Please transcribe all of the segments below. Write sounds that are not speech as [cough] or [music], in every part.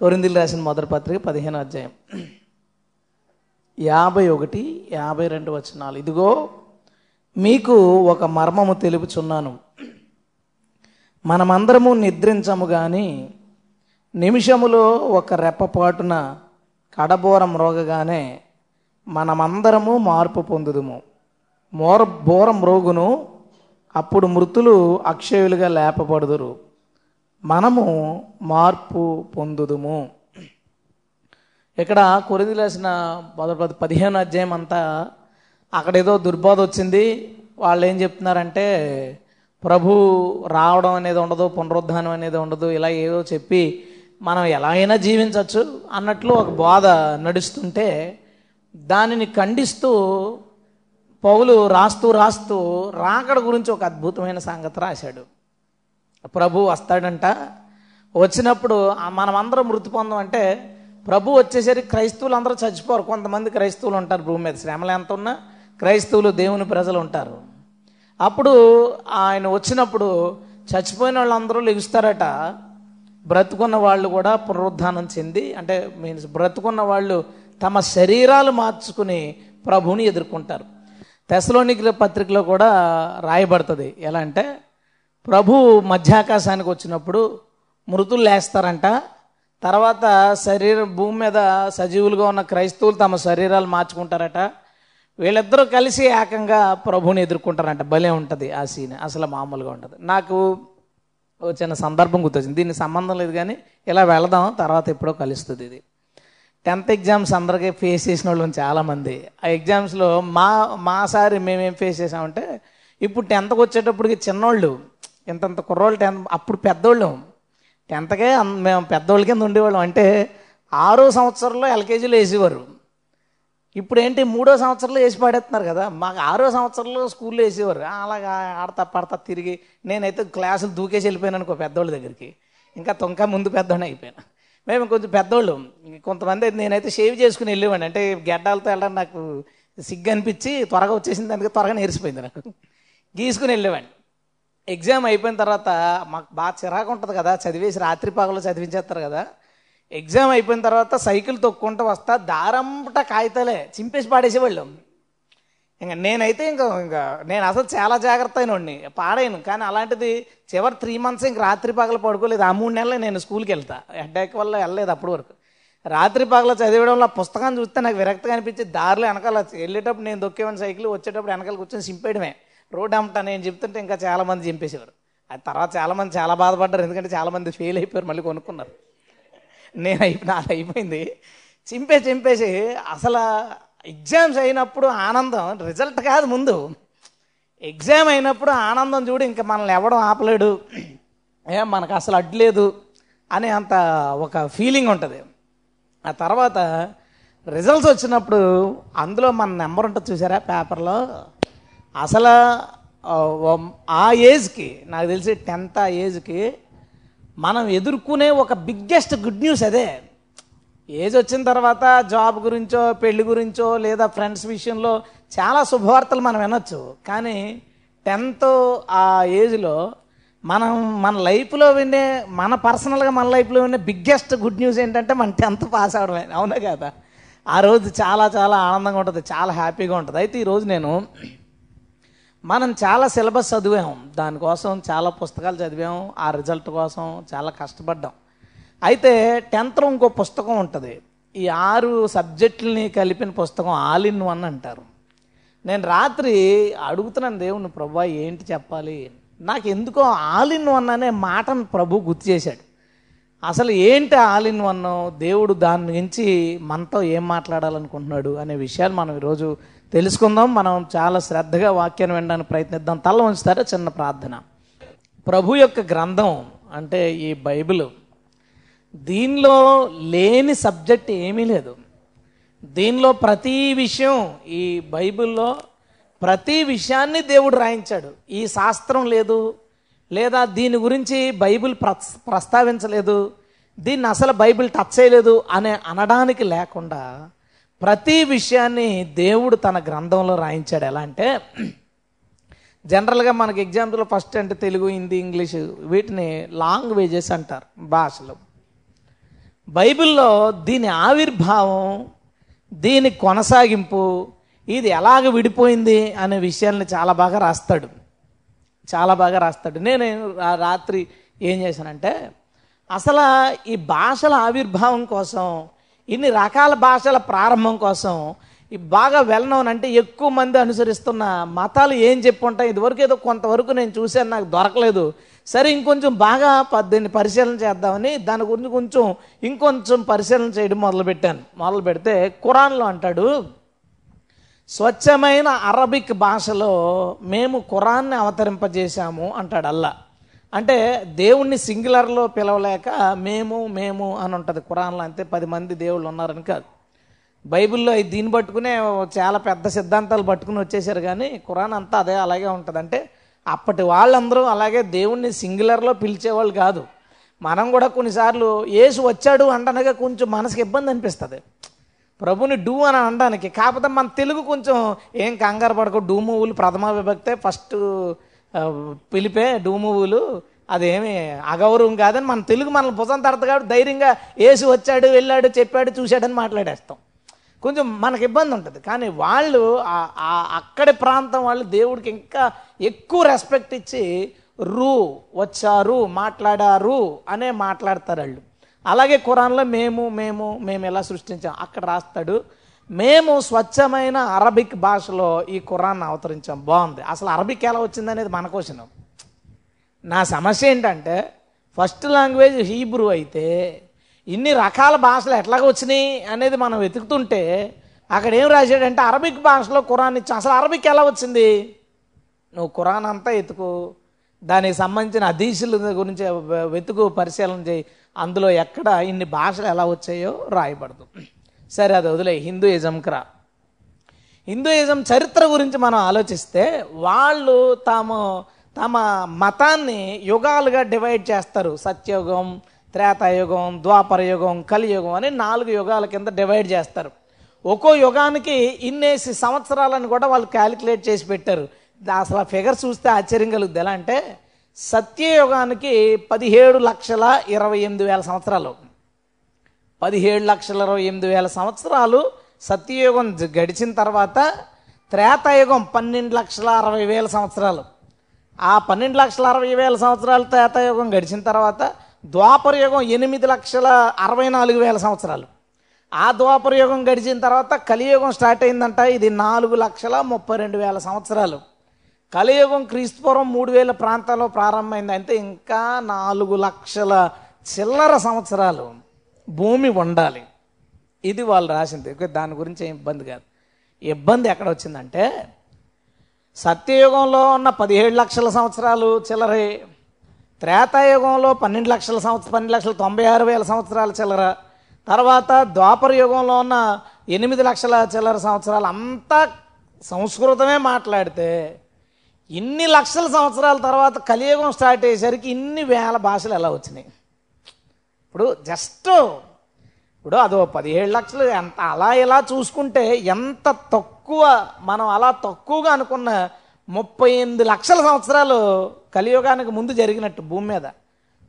కొరిందిలు రాసిన మొదటి పత్రిక పదిహేను అధ్యాయం. యాభై ఒకటి యాభై రెండు వచనాలు. ఇదిగో మీకు ఒక మర్మము తెలుపుచున్నాను. మనమందరము నిద్రించము కానీ నిమిషములో ఒక రెప్పపాటున కడబోరం రోగగానే మనమందరము మార్పు పొందుదుము. మోర బోరం రోగును అప్పుడు మృతులు అక్షయులుగా లేపబడుదురు. మనము మార్పు పొందుదుము. ఇక్కడ కొరిది రాసిన పదిహేను అధ్యాయం అంతా అక్కడ ఏదో దుర్బోధ వచ్చింది. వాళ్ళు ఏం చెప్తున్నారంటే ప్రభు రావడం అనేది ఉండదు పునరుద్ధానం అనేది ఉండదు ఇలా ఏదో చెప్పి మనం ఎలా అయినా జీవించవచ్చు అన్నట్లు ఒక బోధ నడుస్తుంటే దానిని ఖండిస్తూ పౌలు రాస్తూ రాస్తూ రాకడ గురించి ఒక అద్భుతమైన సంగతి రాశాడు. ప్రభు వస్తాడంట. వచ్చినప్పుడు మనమందరం మృతి పొందం అంటే ప్రభు వచ్చేసరికి క్రైస్తవులు అందరూ చచ్చిపోరు. కొంతమంది క్రైస్తవులు ఉంటారు భూమి మీద. శ్రమలు ఎంత ఉన్నా క్రైస్తవులు దేవుని ప్రజలు ఉంటారు. అప్పుడు ఆయన వచ్చినప్పుడు చచ్చిపోయిన వాళ్ళందరూ లెగుస్తారట. బ్రతుకున్న వాళ్ళు కూడా పునరుద్ధానం చెంది అంటే మీన్స్ బ్రతుకున్న వాళ్ళు తమ శరీరాలు మార్చుకుని ప్రభువుని ఎదుర్కొంటారు. తెసలోనికుల పత్రికలో కూడా రాయబడుతుంది. ఎలా అంటే ప్రభు మధ్యాకాశానికి వచ్చినప్పుడు మృతులు లేస్తారంట. తర్వాత శరీరం భూమి మీద సజీవులుగా ఉన్న క్రైస్తవులు తమ శరీరాలు మార్చుకుంటారట. వీళ్ళిద్దరూ కలిసి ఏకంగా ప్రభుని ఎదుర్కొంటారంట. భలే ఉంటుంది ఆ సీన్. అసలు మామూలుగా ఉంటుంది నాకు చిన్న సందర్భం గుర్తొచ్చింది. దీనికి సంబంధం లేదు కానీ ఇలా వెళదాం తర్వాత ఎప్పుడో కలుస్తుంది ఇది. టెన్త్ ఎగ్జామ్స్ అందరికీ ఫేస్ చేసిన వాళ్ళు చాలామంది. ఆ ఎగ్జామ్స్లో మా మా సారి మేమేం ఫేస్ చేసామంటే ఇప్పుడు టెన్త్కి వచ్చేటప్పటికి చిన్నోళ్ళు ఇంతంత కుర్రోళ్ళు టెన్త్ అప్పుడు పెద్దోళ్ళు. టెన్త్కే మేము పెద్దోళ్ళ కింద ఉండేవాళ్ళం. అంటే ఆరో సంవత్సరంలో ఎల్కేజీలో వేసేవారు. ఇప్పుడు ఏంటి మూడో సంవత్సరంలో వేసి పాడేస్తున్నారు కదా మాకు ఆరో సంవత్సరంలో స్కూల్లో వేసేవారు. అలాగా ఆడతా పడతా తిరిగి నేనైతే క్లాసులు దూకేసి వెళ్ళిపోయాను అనుకో పెద్దోళ్ళ దగ్గరికి. ఇంకా తొంక ముందు పెద్దోడిని అయిపోయాను. మేము కొంచెం పెద్దోళ్ళు. కొంతమంది అయితే నేనైతే షేవ్ చేసుకుని వెళ్ళేవాడిని. అంటే గెడ్డాలతో వెళ్ళడం నాకు సిగ్గు అనిపించి త్వరగా వచ్చేసింది. అందుకే త్వరగా నేర్చిపోయింది నాకు. గీసుకుని వెళ్ళేవాడిని. ఎగ్జామ్ అయిపోయిన తర్వాత మాకు బాగా చిరాకు ఉంటుంది కదా చదివేసి రాత్రి పాగలో చదివించేస్తారు కదా. ఎగ్జామ్ అయిపోయిన తర్వాత సైకిల్ తొక్కుంటూ వస్తా దారంపట కాగితాలే చింపేసి పాడేసేవాళ్ళం. ఇంకా నేనైతే ఇంకా ఇంకా నేను అసలు చాలా జాగ్రత్త అయినోడిని పాడాను. కానీ అలాంటిది చివరి త్రీ మంత్స్ ఇంక రాత్రి పగలు పడుకోలేదు. ఆ మూడు నెలలు నేను స్కూల్కి వెళ్తా. హెడ్ఏక్ వల్ల వెళ్ళలేదు అప్పటి వరకు. రాత్రి పగల చదివడంలో పుస్తకం పుస్తకాన్ని చూస్తే నాకు విరక్తిగా అనిపించి దారిలో వెనకాల వెళ్ళేటప్పుడు నేను దొక్కేవాడిని సైకిల్ వచ్చేటప్పుడు వెనకాల కూర్చొని సింపేయడమే రోడ్ అమ్మటా నేను చెప్తుంటే ఇంకా చాలామంది చంపేసేవారు. చింపేసేవారు అది తర్వాత చాలామంది చాలా బాధపడ్డారు. ఎందుకంటే చాలామంది ఫెయిల్ అయిపోయారు మళ్ళీ కొనుక్కున్నారు. నేను అయిపోయి నాది అయిపోయింది. చింపేసి చింపేసి అసలు ఎగ్జామ్స్ అయినప్పుడు ఆనందం రిజల్ట్ కాదు ముందు. ఎగ్జామ్ అయినప్పుడు ఆనందం చూడు ఇంకా మనల్ని ఎవడం ఆపలేడు. ఏ మనకు అసలు అడ్లేదు అనే అంత ఒక ఫీలింగ్ ఉంటుంది. ఆ తర్వాత రిజల్ట్స్ వచ్చినప్పుడు అందులో మన నెంబర్ ఉంటుంది చూసారా పేపర్లో? అసలు ఆ, ఏజ్కి నాకు తెలిసి టెన్త్ ఆ ఏజ్కి మనం ఎదుర్కొనే ఒక బిగ్గెస్ట్ గుడ్ న్యూస్ అదే. ఏజ్ వచ్చిన తర్వాత జాబ్ గురించో పెళ్ళి గురించో లేదా ఫ్రెండ్స్ విషయంలో చాలా శుభవార్తలు మనం వినొచ్చు. కానీ టెన్త్ ఆ ఏజ్లో మనం మన లైఫ్లో వినే మన పర్సనల్గా మన లైఫ్లో వినే బిగ్గెస్ట్ గుడ్ న్యూస్ ఏంటంటే మన టెన్త్ పాస్ అవడమే అవునా కదా? ఆ రోజు చాలా చాలా ఆనందంగా ఉంటుంది. చాలా హ్యాపీగా ఉంటుంది. అయితే ఈరోజు నేను మనం చాలా సిలబస్ చదివాం. దానికోసం చాలా పుస్తకాలు చదివాం. ఆ రిజల్ట్ కోసం చాలా కష్టపడ్డాం. అయితే టెన్త్లో ఇంకో పుస్తకం ఉంటుంది. ఈ ఆరు సబ్జెక్టులని కలిపిన పుస్తకం ఆల్ ఇన్ వన్ అంటారు. నేను రాత్రి అడుగుతున్నాను దేవుని ప్రభా ఏంటి చెప్పాలి? నాకు ఎందుకో ఆల్ ఇన్ వన్ అనే మాటను ప్రభు గుర్తు చేశాడు. అసలు ఏంటి ఆల్ ఇన్ వన్? దేవుడు దాని నుంచి మనతో ఏం మాట్లాడాలనుకుంటున్నాడు అనే విషయాలు మనం ఈరోజు తెలుసుకుందాం. మనం చాలా శ్రద్ధగా వాక్యాన్ని వినడానికి ప్రయత్నిద్దాం. తల ఉంచుతారా చిన్న ప్రార్థన. ప్రభు యొక్క గ్రంథం అంటే ఈ బైబిల్. దీనిలో లేని సబ్జెక్ట్ ఏమీ లేదు. దీనిలో ప్రతి విషయం ఈ బైబిల్లో ప్రతి విషయాన్ని దేవుడు రాయించాడు. ఈ శాస్త్రం లేదు. లేదా దీని గురించి బైబిల్ ప్రస్ ప్రస్తావించలేదు. దీన్ని అసలు బైబిల్ టచ్ చేయలేదు అనే అనడానికి లేకుండా ప్రతి విషయాన్ని దేవుడు తన గ్రంథంలో రాయించాడు. ఎలా అంటే జనరల్గా మనకి ఎగ్జాంపుల్ ఫస్ట్ అంటే తెలుగు హిందీ ఇంగ్లీష్ వీటిని లాంగ్వేజెస్ అంటారు భాషలు. బైబిల్లో దీని ఆవిర్భావం దీని కొనసాగింపు ఇది ఎలాగ విడిపోయింది అనే విషయాల్ని చాలా బాగా రాస్తాడు. చాలా బాగా రాస్తాడు. నేను రాత్రి ఏం చేశానంటే అసలు ఈ భాషల ఆవిర్భావం కోసం ఇన్ని రకాల భాషల ప్రారంభం కోసం ఈ బాగా వెళ్ళనవని అంటే ఎక్కువ మంది అనుసరిస్తున్న మతాలు ఏం చెప్పుంటాయి? ఇదివరకు ఏదో కొంతవరకు నేను చూశాను నాకు దొరకలేదు. సరే ఇంకొంచెం బాగా ప- దీన్ని పరిశీలన చేద్దామని దాని గురించి కొంచెం ఇంకొంచెం పరిశీలన చేయడం మొదలుపెట్టాను. మొదలు పెడితే ఖురాన్లో అంటాడు స్వచ్ఛమైన అరబిక్ భాషలో మేము ఖురాన్ని అవతరింపజేశాము అంటాడు అల్లా. అంటే దేవుణ్ణి సింగులర్లో పిలవలేక మేము మేము అని ఉంటుంది. ఖురాన్లో అంతే పది మంది దేవుళ్ళు ఉన్నారని కాదు. బైబిల్లో దీన్ని పట్టుకునే చాలా పెద్ద సిద్ధాంతాలు పట్టుకుని వచ్చేసారు కానీ కురాన్ అంతా అదే అలాగే ఉంటుంది. అంటే అప్పటి వాళ్ళందరూ అలాగే దేవుణ్ణి సింగులర్లో పిలిచేవాళ్ళు కాదు. మనం కూడా కొన్నిసార్లు యేసు వచ్చాడు అంటనగా కొంచెం మనసుకి ఇబ్బంది అనిపిస్తుంది. ప్రభుని డూ అని అనడానికి కాకపోతే మన తెలుగు కొంచెం ఏం కంగారు పడకు డూ మూవులు ప్రథమ విభక్తే ఫస్ట్ పిలిపే డూమువులు అదేమి అగౌరవం కాదని మన తెలుగు మనల్ని భుజం తడత కాబట్టి ధైర్యంగా ఏసు వచ్చాడు వెళ్ళాడు చెప్పాడు చూశాడని మాట్లాడేస్తాం. కొంచెం మనకి ఇబ్బంది ఉంటుంది. కానీ వాళ్ళు అక్కడి ప్రాంతం వాళ్ళు దేవుడికి ఇంకా ఎక్కువ రెస్పెక్ట్ ఇచ్చి రూ వచ్చారు మాట్లాడారు అనే మాట్లాడతారు వాళ్ళు. అలాగే ఖురాన్లో మేము మేము మేము ఎలా సృష్టించాం? అక్కడ రాస్తాడు మేము స్వచ్ఛమైన అరబిక్ భాషలో ఈ ఖురాన్ అవతరించాం. బాగుంది. అసలు అరబిక్ ఎలా వచ్చింది అనేది మన క్వశ్చన్ నా సమస్య ఏంటంటే ఫస్ట్ లాంగ్వేజ్ హీబ్రూ అయితే ఇన్ని రకాల భాషలు ఎట్లాగ వచ్చినాయి అనేది మనం వెతుకుతుంటే అక్కడ ఏం రాశాడంటే అరబిక్ భాషలో ఖురాన్ ఇచ్చి. అసలు అరబిక్ ఎలా వచ్చింది? నువ్వు ఖురాన్ అంతా ఎతుకు దానికి సంబంధించిన అధీశుల గురించి వెతుకు పరిశీలన చేయి. అందులో ఎక్కడ ఇన్ని భాషలు ఎలా వచ్చాయో రాయబడదు. సరే అది వదిలే. హిందూయిజంకి రా హిందూయిజం చరిత్ర గురించి మనం ఆలోచిస్తే వాళ్ళు తాము తమ మతాన్ని యుగాలుగా డివైడ్ చేస్తారు. సత్యయుగం త్రేతాయుగం ద్వాపర యుగం కలియుగం అని నాలుగు యుగాల కింద డివైడ్ చేస్తారు. ఒక్కో యుగానికి ఇన్నేసి సంవత్సరాలను కూడా వాళ్ళు క్యాలిక్యులేట్ చేసి పెట్టారు. అసలు ఆ ఫిగర్ చూస్తే ఆశ్చర్యం కలుగుద్ది. ఎలా అంటే సత్యయుగానికి పదిహేడు లక్షల ఇరవై ఎనిమిది వేల సంవత్సరాలు. పదిహేడు లక్షల ఇరవై ఎనిమిది వేల సంవత్సరాలు సత్యయుగం గడిచిన తర్వాత త్రేతాయుగం పన్నెండు లక్షల అరవై వేల సంవత్సరాలు. ఆ పన్నెండు లక్షల అరవై వేల సంవత్సరాలు త్రేతాయుగం గడిచిన తర్వాత ద్వాపరయుగం ఎనిమిది లక్షల అరవై నాలుగు వేల సంవత్సరాలు. ఆ ద్వాపరయుగం గడిచిన తర్వాత కలియుగం స్టార్ట్ అయిందంట ఇది నాలుగు లక్షల ముప్పై రెండు వేల సంవత్సరాలు. కలియుగం క్రీస్తుపూర్వం మూడు వేల ప్రాంతాల్లో ప్రారంభమైంది అంటే ఇంకా నాలుగు లక్షల చిల్లర సంవత్సరాలు. భూమి ఉండాలి ఇది వాళ్ళు రాసింది. దాని గురించి ఏం ఇబ్బంది కాదు. ఇబ్బంది ఎక్కడ వచ్చిందంటే సత్యయుగంలో ఉన్న పదిహేడు లక్షల సంవత్సరాలు చిల్లరే త్రేతాయుగంలో పన్నెండు లక్షల సంవత్సరం పన్నెండు లక్షల తొంభై ఆరు వేల సంవత్సరాల చిల్లర తర్వాత ద్వాపర యుగంలో ఉన్న ఎనిమిది లక్షల చిల్లర సంవత్సరాలు అంతా సంస్కృతమే మాట్లాడితే ఇన్ని లక్షల సంవత్సరాల తర్వాత కలియుగం స్టార్ట్ అయ్యేసరికి ఇన్ని వేల భాషలు ఎలా వచ్చినాయి? ఇప్పుడు జస్ట్ ఇప్పుడు అదో పదిహేడు లక్షలు ఎంత అలా ఇలా చూసుకుంటే ఎంత తక్కువ మనం అలా తక్కువగా అనుకున్న ముప్పై ఎనిమిది లక్షల సంవత్సరాలు కలియుగానికి ముందు జరిగినట్టు భూమి మీద.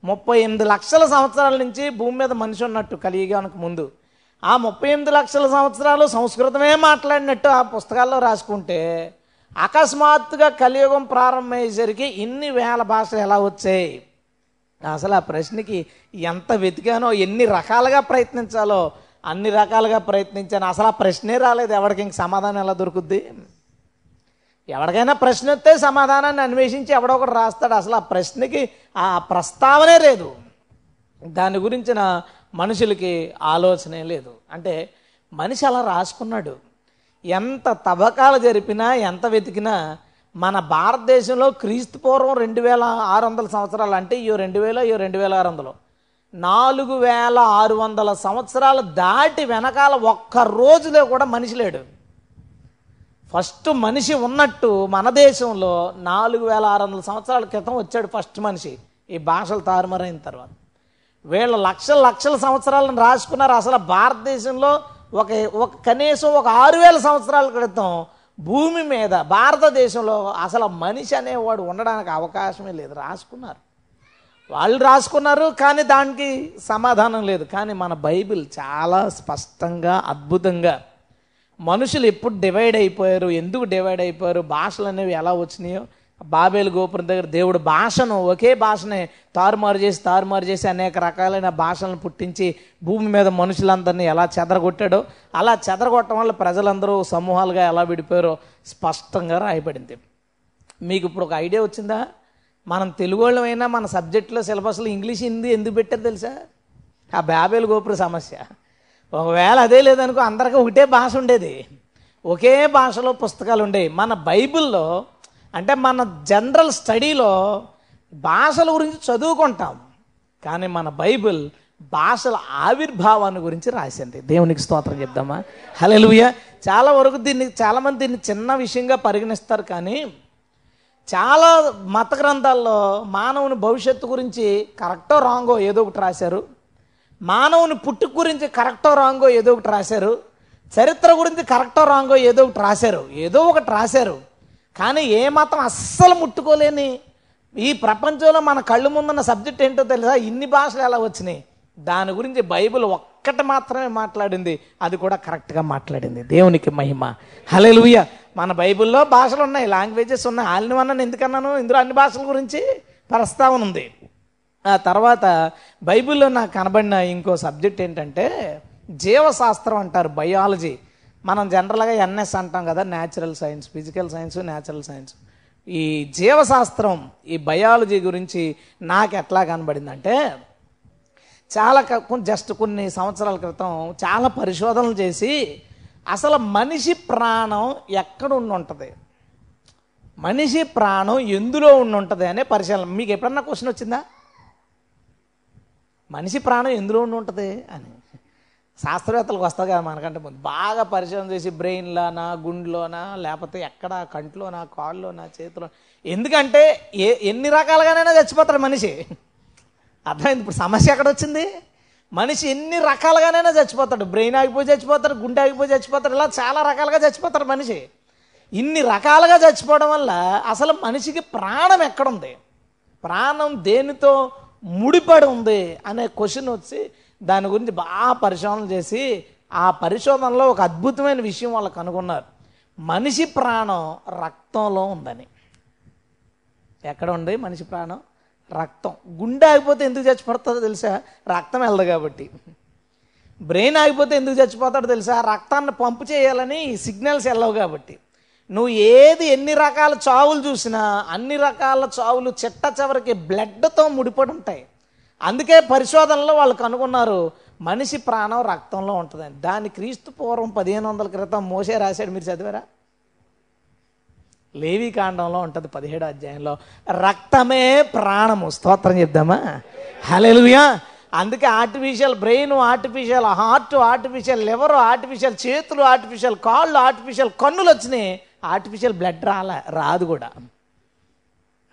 ముప్పై ఎనిమిది లక్షల సంవత్సరాల నుంచి భూమి మీద మనిషి ఉన్నట్టు కలియుగానికి ముందు. ఆ ముప్పై ఎనిమిది లక్షల సంవత్సరాలు సంస్కృతమే మాట్లాడినట్టు ఆ పుస్తకాల్లో రాసుకుంటే అకస్మాత్తుగా కలియుగం ప్రారంభమయ్యేసరికి ఇన్ని వేల భాషలు ఎలా వచ్చాయి? అసలు ఆ ప్రశ్నకి ఎంత వెతికానో ఎన్ని రకాలుగా ప్రయత్నించాలో అన్ని రకాలుగా ప్రయత్నించాను. అసలు ఆ ప్రశ్నే రాలేదు. ఎవరికి ఇంక సమాధానం ఎలా దొరుకుద్ది? ఎవరికైనా ప్రశ్న వస్తే సమాధానాన్ని అన్వేషించి ఎవడో ఒకటి రాస్తాడు. అసలు ఆ ప్రశ్నకి ఆ ప్రస్తావనే లేదు. దాని గురించిన మనుషులకి ఆలోచనే లేదు. అంటే మనిషి అలా రాసుకున్నాడు. ఎంత తవ్వకాలు జరిపినా ఎంత వెతికినా మన భారతదేశంలో క్రీస్తు పూర్వం రెండు వేల ఆరు వందల సంవత్సరాలు అంటే ఇయో రెండు వేల ఇయో రెండు వేల ఆరు వందలు. నాలుగు వేల ఆరు వందల సంవత్సరాలు దాటి వెనకాల ఒక్క రోజులో కూడా మనిషి లేడు. ఫస్ట్ మనిషి ఉన్నట్టు మన దేశంలో నాలుగు వేల ఆరు వందల సంవత్సరాల క్రితం వచ్చాడు ఫస్ట్ మనిషి ఈ భాషలు తారుమారైన తర్వాత. వీళ్ళ లక్షల లక్షల సంవత్సరాలను రాసుకున్నారు. అసలు భారతదేశంలో ఒక ఒక కనీసం ఒక ఆరు వేల సంవత్సరాల క్రితం భూమి మీద భారతదేశంలో అసలు మనిషి అనేవాడు ఉండడానికి అవకాశమే లేదు. రాసుకున్నారు. వాళ్ళు రాసుకున్నారు కానీ దానికి సమాధానం లేదు. కానీ మన బైబిల్ చాలా స్పష్టంగా అద్భుతంగా మనుషులు ఎప్పుడు డివైడ్ అయిపోయారు ఎందుకు డివైడ్ అయిపోయారు భాషలు అనేవి ఎలా వచ్చినాయో బాబేలు గోపురం దగ్గర దేవుడు భాషను ఒకే భాషనే తారుమారు చేసి తారుమారు చేసి అనేక రకాలైన భాషలను పుట్టించి భూమి మీద మనుషులందరినీ ఎలా చెదరగొట్టాడో అలా చెదరగొట్టడం వల్ల ప్రజలందరూ సమూహాలుగా ఎలా విడిపోయారో స్పష్టంగా రాయబడింది. మీకు ఇప్పుడు ఒక ఐడియా వచ్చిందా? మనం తెలుగు వాళ్ళమైనా మన సబ్జెక్టులో సిలబస్లో ఇంగ్లీష్ హిందీ ఎందుకు పెట్టారు తెలుసా? ఆ బాబేలు గోపుర సమస్య. ఒకవేళ అదే లేదనుకో అందరికీ ఒకటే భాష ఉండేది. ఒకే భాషలో పుస్తకాలు ఉండేవి. మన బైబిల్లో అంటే మన జనరల్ స్టడీలో భాషల గురించి చదువుకుంటాం కానీ మన బైబిల్ భాషల ఆవిర్భావాన్ని గురించి రాసింది. దేవునికి స్తోత్రం చెప్దామా? హలెలుయ చాలా వరకు దీన్ని చాలామంది దీన్ని చిన్న విషయంగా పరిగణిస్తారు కానీ చాలా మత గ్రంథాల్లో మానవుని భవిష్యత్తు గురించి కరెక్టో రాంగో ఏదో ఒకటి రాశారు. మానవుని పుట్టుక గురించి కరెక్టో రాంగో ఏదో ఒకటి రాశారు. చరిత్ర గురించి కరెక్టో రాంగో ఏదో ఒకటి రాశారు. ఏదో ఒకటి రాశారు. కానీ ఏ మతం అస్సలు ముట్టుకోలేని ఈ ప్రపంచంలో మన కళ్ళు ముందున్న సబ్జెక్ట్ ఏంటో తెలుసా? ఇన్ని భాషలు ఎలా వచ్చినాయి? దాని గురించి బైబిల్ ఒక్కటి మాత్రమే మాట్లాడింది. అది కూడా కరెక్ట్గా మాట్లాడింది. దేవునికి మహిమ. హలెలుయ మన బైబిల్లో భాషలు ఉన్నాయి. లాంగ్వేజెస్ ఉన్నాయి. వాళ్ళని అన్నాను ఎందుకన్నాను? ఇందులో అన్ని భాషల గురించి ప్రస్తావన ఉంది. ఆ తర్వాత బైబిల్లో నాకు కనబడిన ఇంకో సబ్జెక్ట్ ఏంటంటే జీవశాస్త్రం అంటారు. బయాలజీ. మనం జనరల్గా ఎన్ఎస్ అంటాం కదా natural science physical science natural science ఈ జీవశాస్త్రం ఈ బయాలజీ గురించి నాకు ఎట్లా కనబడిందంటే చాలా జస్ట్ కొన్ని సంవత్సరాల క్రితం చాలా పరిశోధనలు చేసి అసలు మనిషి ప్రాణం ఎక్కడ ఉండి ఉంటుంది? మనిషి ప్రాణం ఎందులో ఉండి ఉంటుంది అనే పరిశీలన. మీకు ఎప్పుడన్నా క్వశ్చన్ వచ్చిందా? మనిషి ప్రాణం ఎందులో ఉండి ఉంటుంది అని. శాస్త్రవేత్తలకు వస్తుంది కదా మనకంటే ముందు. బాగా పరిచయం చేసి బ్రెయిన్లోనా గుండెలోనా లేకపోతే ఎక్కడ కంట్లోనా కాళ్ళలోనా చేతిలో ఎందుకంటే ఏ ఎన్ని రకాలుగానైనా చచ్చిపోతాడు మనిషి. అర్థమైంది? ఇప్పుడు సమస్య ఎక్కడ వచ్చింది మనిషి ఎన్ని రకాలుగానైనా చచ్చిపోతాడు. బ్రెయిన్ ఆగిపోయి చచ్చిపోతాడు గుండె ఆగిపోయి చచ్చిపోతాడు ఇలా చాలా రకాలుగా చచ్చిపోతాడు మనిషి. ఇన్ని రకాలుగా చచ్చిపోవడం వల్ల అసలు మనిషికి ప్రాణం ఎక్కడుంది? ప్రాణం దేనితో ముడిపడి ఉంది? అనే క్వశ్చన్ వచ్చి దాని గురించి బాగా పరిశోధన చేసి ఆ పరిశోధనలో ఒక అద్భుతమైన విషయం వాళ్ళు కనుగొన్నారు. మనిషి ప్రాణం రక్తంలో ఉందని. ఎక్కడ ఉంది మనిషి ప్రాణం? రక్తం. గుండె ఆగిపోతే ఎందుకు చచ్చిపోతుందో తెలుసా? రక్తం వెళ్ళదు కాబట్టి. బ్రెయిన్ ఆగిపోతే ఎందుకు చచ్చిపోతాడో తెలుసా? రక్తాన్ని పంపు చేయాలని సిగ్నల్స్ వెళ్ళవు కాబట్టి. నువ్వు ఏది ఎన్ని రకాల చావులు చూసినా అన్ని రకాల చావులు చిట్ట చివరికి బ్లడ్తో ముడిపడి ఉంటాయి. అందుకే పరిశోధనలో వాళ్ళు కనుగొన్నారు మనిషి ప్రాణం రక్తంలో ఉంటుందని. దాని క్రీస్తు పూర్వం పదిహేను వందల క్రితం మోసే రాశాడు మీరు చదివారా? లేవి కాండంలో ఉంటుంది పదిహేడు అధ్యాయంలో. రక్తమే ప్రాణము. స్తోత్రం చెప్దామా? హలెలుయా అందుకే artificial brain artificial heart artificial liver artificial చేతులు ఆర్టిఫిషియల్ కాళ్ళు ఆర్టిఫిషియల్ కన్నులు వచ్చినాయి ఆర్టిఫిషియల్ బ్లడ్ రాలే రాదు కూడా.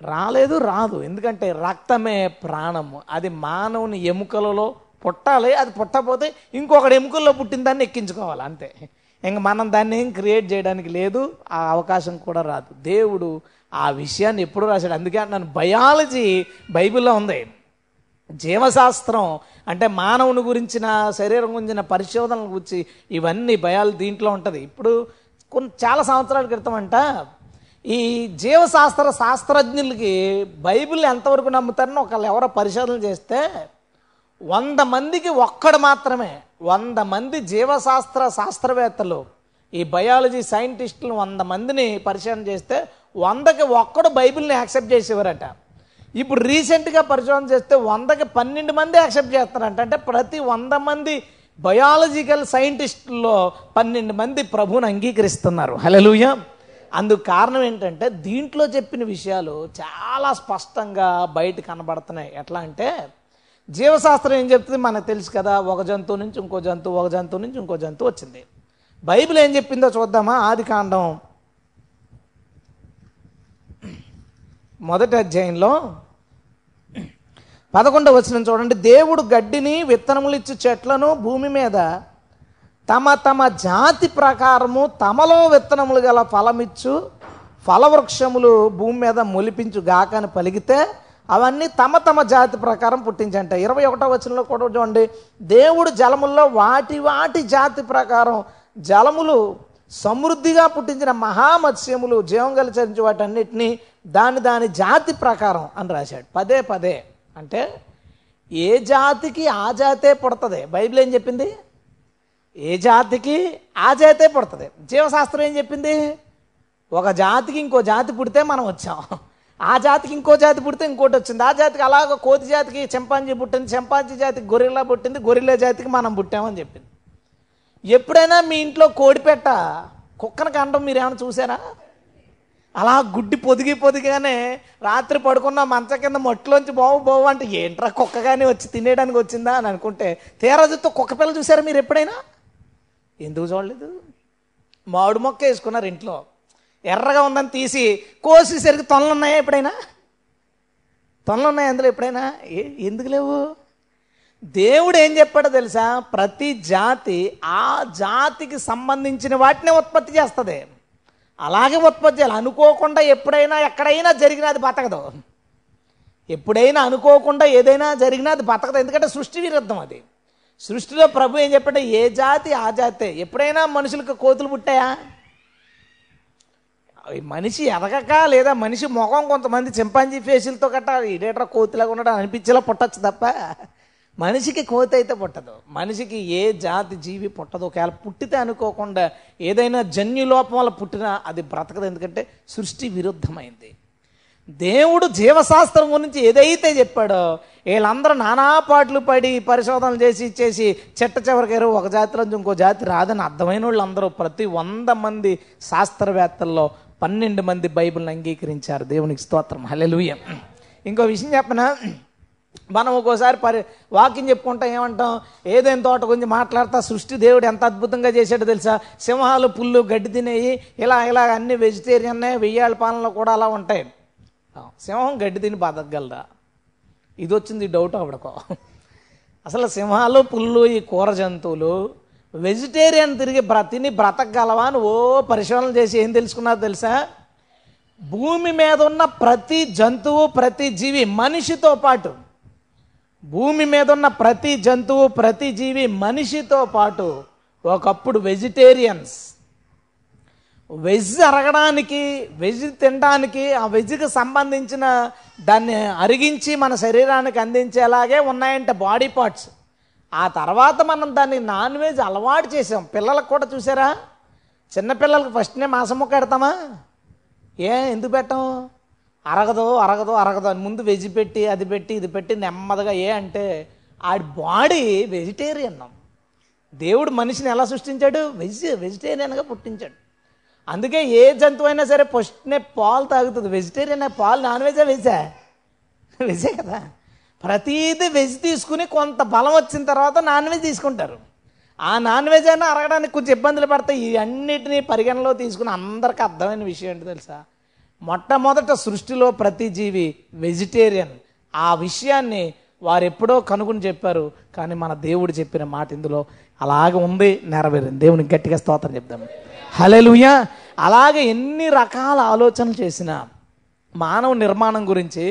రాలేదు రాదు. ఎందుకంటే రక్తమే ప్రాణము. అది మానవుని ఎముకలలో పుట్టాలి అది పుట్టకపోతే ఇంకొకటి ఎముకల్లో పుట్టిన దాన్ని ఎక్కించుకోవాలి అంతే. ఇంక మనం దాన్ని ఏం క్రియేట్ చేయడానికి లేదు ఆ అవకాశం కూడా రాదు. దేవుడు ఆ విషయాన్ని ఎప్పుడు రాశాడు? అందుకే నన్ను బయాలజీ బైబిల్లో ఉంది. జీవశాస్త్రం అంటే మానవుని గురించిన శరీరం గురించిన పరిశోధనల గురించి ఇవన్నీ భయాలు దీంట్లో ఉంటుంది. ఇప్పుడు కొన్ని చాలా సంవత్సరాల క్రితం అంట ఈ జీవశాస్త్ర శాస్త్రజ్ఞులకి బైబిల్ ఎంతవరకు నమ్ముతారని ఒకళ్ళు ఎవరో పరిశోధన చేస్తే వంద మందికి ఒక్కడు మాత్రమే వంద మంది జీవశాస్త్ర శాస్త్రవేత్తలు ఈ బయాలజీ సైంటిస్టులు వంద మందిని పరిశోధన చేస్తే వందకి ఒక్కడు బైబిల్ని యాక్సెప్ట్ చేసేవారట. ఇప్పుడు రీసెంట్గా పరిశోధన చేస్తే వందకి పన్నెండు మంది యాక్సెప్ట్ చేస్తారంట. అంటే ప్రతి వంద మంది బయాలజికల్ సైంటిస్టుల్లో పన్నెండు మంది ప్రభువుని అంగీకరిస్తున్నారు. హలో అందుకు కారణం ఏంటంటే దీంట్లో చెప్పిన విషయాలు చాలా స్పష్టంగా బయట కనబడుతున్నాయి. ఎట్లా అంటే జీవశాస్త్రం ఏం చెప్తుంది? మనకు తెలుసు కదా ఒక జంతువు నుంచి ఇంకో జంతువు ఒక జంతువు నుంచి ఇంకో జంతువు వచ్చింది. బైబిల్ ఏం చెప్పిందో చూద్దామా? ఆది కాండం. మొదటి అధ్యాయంలో పదకొండవ వచ్చిన చూడండి. దేవుడు గడ్డిని విత్తనములు ఇచ్చి చెట్లను భూమి మీద తమ తమ జాతి ప్రకారము తమలో విత్తనములు గల ఫలమిచ్చు ఫలవృక్షములు భూమి మీద మొలిపించు గాకని పలిగితే అవన్నీ తమ తమ జాతి ప్రకారం పుట్టించంట. ఇరవై ఒకటో వచనంలో కూడా చూడండి దేవుడు జలముల్లో వాటి వాటి జాతి ప్రకారం జలములు సమృద్ధిగా పుట్టించిన మహామత్స్యములు జీవం కలిచరించి వాటన్నిటినీ దాని దాని జాతి ప్రకారం అని రాశాడు. పదే పదే. అంటే ఏ జాతికి ఆ జాతే పుడుతుంది? బైబిల్ ఏం చెప్పింది? ఏ జాతికి ఆ జాతే పుడుతుంది. జీవశాస్త్రం ఏం చెప్పింది? ఒక జాతికి ఇంకో జాతి పుడితే మనం వచ్చాం. ఆ జాతికి ఇంకో జాతి పుడితే ఇంకోటి వచ్చింది. ఆ జాతికి అలాగ కోతి జాతికి చింపాంజీ పుట్టింది చింపాంజీ జాతికి గొరిల్లా పుట్టింది గొరిల్లా జాతికి మనం పుట్టామని చెప్పింది. ఎప్పుడైనా మీ ఇంట్లో కోడిపెట్ట కుక్కను కండం మీరు ఏమైనా చూసారా? అలా గుడ్డి పొదిగి పొదిగానే రాత్రి పడుకున్న మంచ కింద మట్టిలోంచి బావు బావు అంటే ఏంట్రా కుక్క కానీ వచ్చి తినేయడానికి వచ్చిందా? అని అనుకుంటే తీరా చూస్తే కుక్క పిల్ల చూసారా మీరు ఎప్పుడైనా? ఎందుకు చూడలేదు? మామిడి మొక్క వేసుకున్నారు ఇంట్లో. ఎర్రగా ఉందని తీసి కోసేసరికి తొనలు ఉన్నాయా ఎప్పుడైనా? తొనలు ఉన్నాయా అందులో ఎప్పుడైనా? ఏ ఎందుకు లేవు? దేవుడు ఏం చెప్పాడో తెలుసా? ప్రతి జాతి ఆ జాతికి సంబంధించిన వాటినే ఉత్పత్తి చేస్తుంది. అలాగే ఉత్పత్తి చేయాలి. అనుకోకుండా ఎప్పుడైనా ఎక్కడైనా జరిగినా అది బతకదు. ఎప్పుడైనా అనుకోకుండా ఏదైనా జరిగినా అది బతకదు. ఎందుకంటే సృష్టి విరుద్ధం అది. సృష్టిలో ప్రభు ఏం చెప్పాడు? ఏ జాతి ఆ జాతే. ఎప్పుడైనా మనుషులకు కోతులు పుట్టాయా? మనిషి ఎదగక లేదా మనిషి ముఖం కొంతమంది చింపాంజీ ఫేసులతో కట్టా ఇదేట్రా కోతిలాగా ఉండడం అనిపించేలా పుట్టచ్చు తప్ప మనిషికి కోతి అయితే పుట్టదు. మనిషికి ఏ జాతి జీవి పుట్టదు. ఒకవేళ పుట్టితే అనుకోకుండా ఏదైనా జన్యులోపం వల్ల పుట్టినా అది బ్రతకదు. ఎందుకంటే సృష్టి విరుద్ధమైంది. దేవుడు జీవశాస్త్రం గురించి ఏదైతే చెప్పాడో వీళ్ళందరూ నానా పాటలు పడి పరిశోధనలు చేసి ఇచ్చేసి చెట్ట చివరికారు ఒక జాతిలో నుంచి ఇంకో జాతి రాదని అర్థమైన వాళ్ళందరూ ప్రతి వంద మంది శాస్త్రవేత్తల్లో పన్నెండు మంది బైబిల్ని అంగీకరించారు. దేవునికి స్తోత్రం. హలెలుయ ఇంకో విషయం చెప్పనా? మనం ఒక్కోసారి పరి వాకింగ్ చెప్పుకుంటాం ఏమంటాం? ఏదైనా తోట గురించి మాట్లాడతా? సృష్టి దేవుడు ఎంత అద్భుతంగా చేశాడో తెలుసా? సింహాలు పుల్లు గడ్డి తినేయి ఇలా ఇలా అన్ని వెజిటేరియన్నే వెయ్యాళ్ళ పాలనలో కూడా అలా ఉంటాయి. సింహం గడ్డి తిని బతకగలరా ఇది వచ్చింది డౌట్ ఆవిడకో. అసలు సింహాలు పుల్లు ఈ కూర జంతువులు వెజిటేరియన్ తిరిగి బ్ర తిని బ్రతకగలవా అని ఓ పరిశోధన చేసి ఏం తెలుసుకున్నారు తెలుసా? భూమి మీద ఉన్న ప్రతి జంతువు ప్రతి జీవి మనిషితో పాటు భూమి మీద ఉన్న ప్రతి జంతువు ప్రతి జీవి మనిషితో పాటు ఒకప్పుడు వెజిటేరియన్స్ వెజ్ అరగడానికి వెజ్ తినడానికి ఆ వెజ్కి సంబంధించిన దాన్ని అరిగించి మన శరీరానికి అందించేలాగే ఉన్నాయంట బాడీ పార్ట్స్. ఆ తర్వాత మనం దాన్ని నాన్ వెజ్ అలవాటు చేసాం. పిల్లలకు కూడా చూసారా? చిన్నపిల్లలకి ఫస్ట్నే మాసం ముక్క పెడతామా? ఏ ఎందుకు పెట్టాం? అరగదు అరగదు అరగదు అని ముందు వెజ్ పెట్టి అది పెట్టి ఇది పెట్టి నెమ్మదిగా ఏ అంటే ఆడి బాడీ వెజిటేరియన్. దేవుడు మనిషిని ఎలా సృష్టించాడు? వెజ్ వెజిటేరియన్గా పుట్టించాడు. అందుకే ఏ జంతువు అయినా సరే ఫస్ట్నే పాలు తాగుతుంది. వెజిటేరియన్ పాలు నాన్ వెజా వెజా వెజే కదా. ప్రతిదీ వెజ్ తీసుకుని కొంత బలం వచ్చిన తర్వాత నాన్ వెజ్ తీసుకుంటారు. ఆ నాన్ వెజ్ అయినా అరగడానికి కొంచెం ఇబ్బందులు పడతాయి. ఇవన్నిటినీ పరిగణలో తీసుకుని అందరికీ అర్థమైన విషయం ఏంటి తెలుసా? మొట్టమొదట సృష్టిలో ప్రతి జీవి వెజిటేరియన్ ఆ విషయాన్ని వారు ఎప్పుడో కనుగొని చెప్పారు. కానీ మన దేవుడు చెప్పిన మాట ఇందులో అలాగే ఉంది నెరవేరింది. దేవునికి గట్టిగా స్తోత్రం చెప్దాం. హలెలుయ అలాగే ఎన్ని రకాల ఆలోచనలు చేసినా మానవ నిర్మాణం గురించి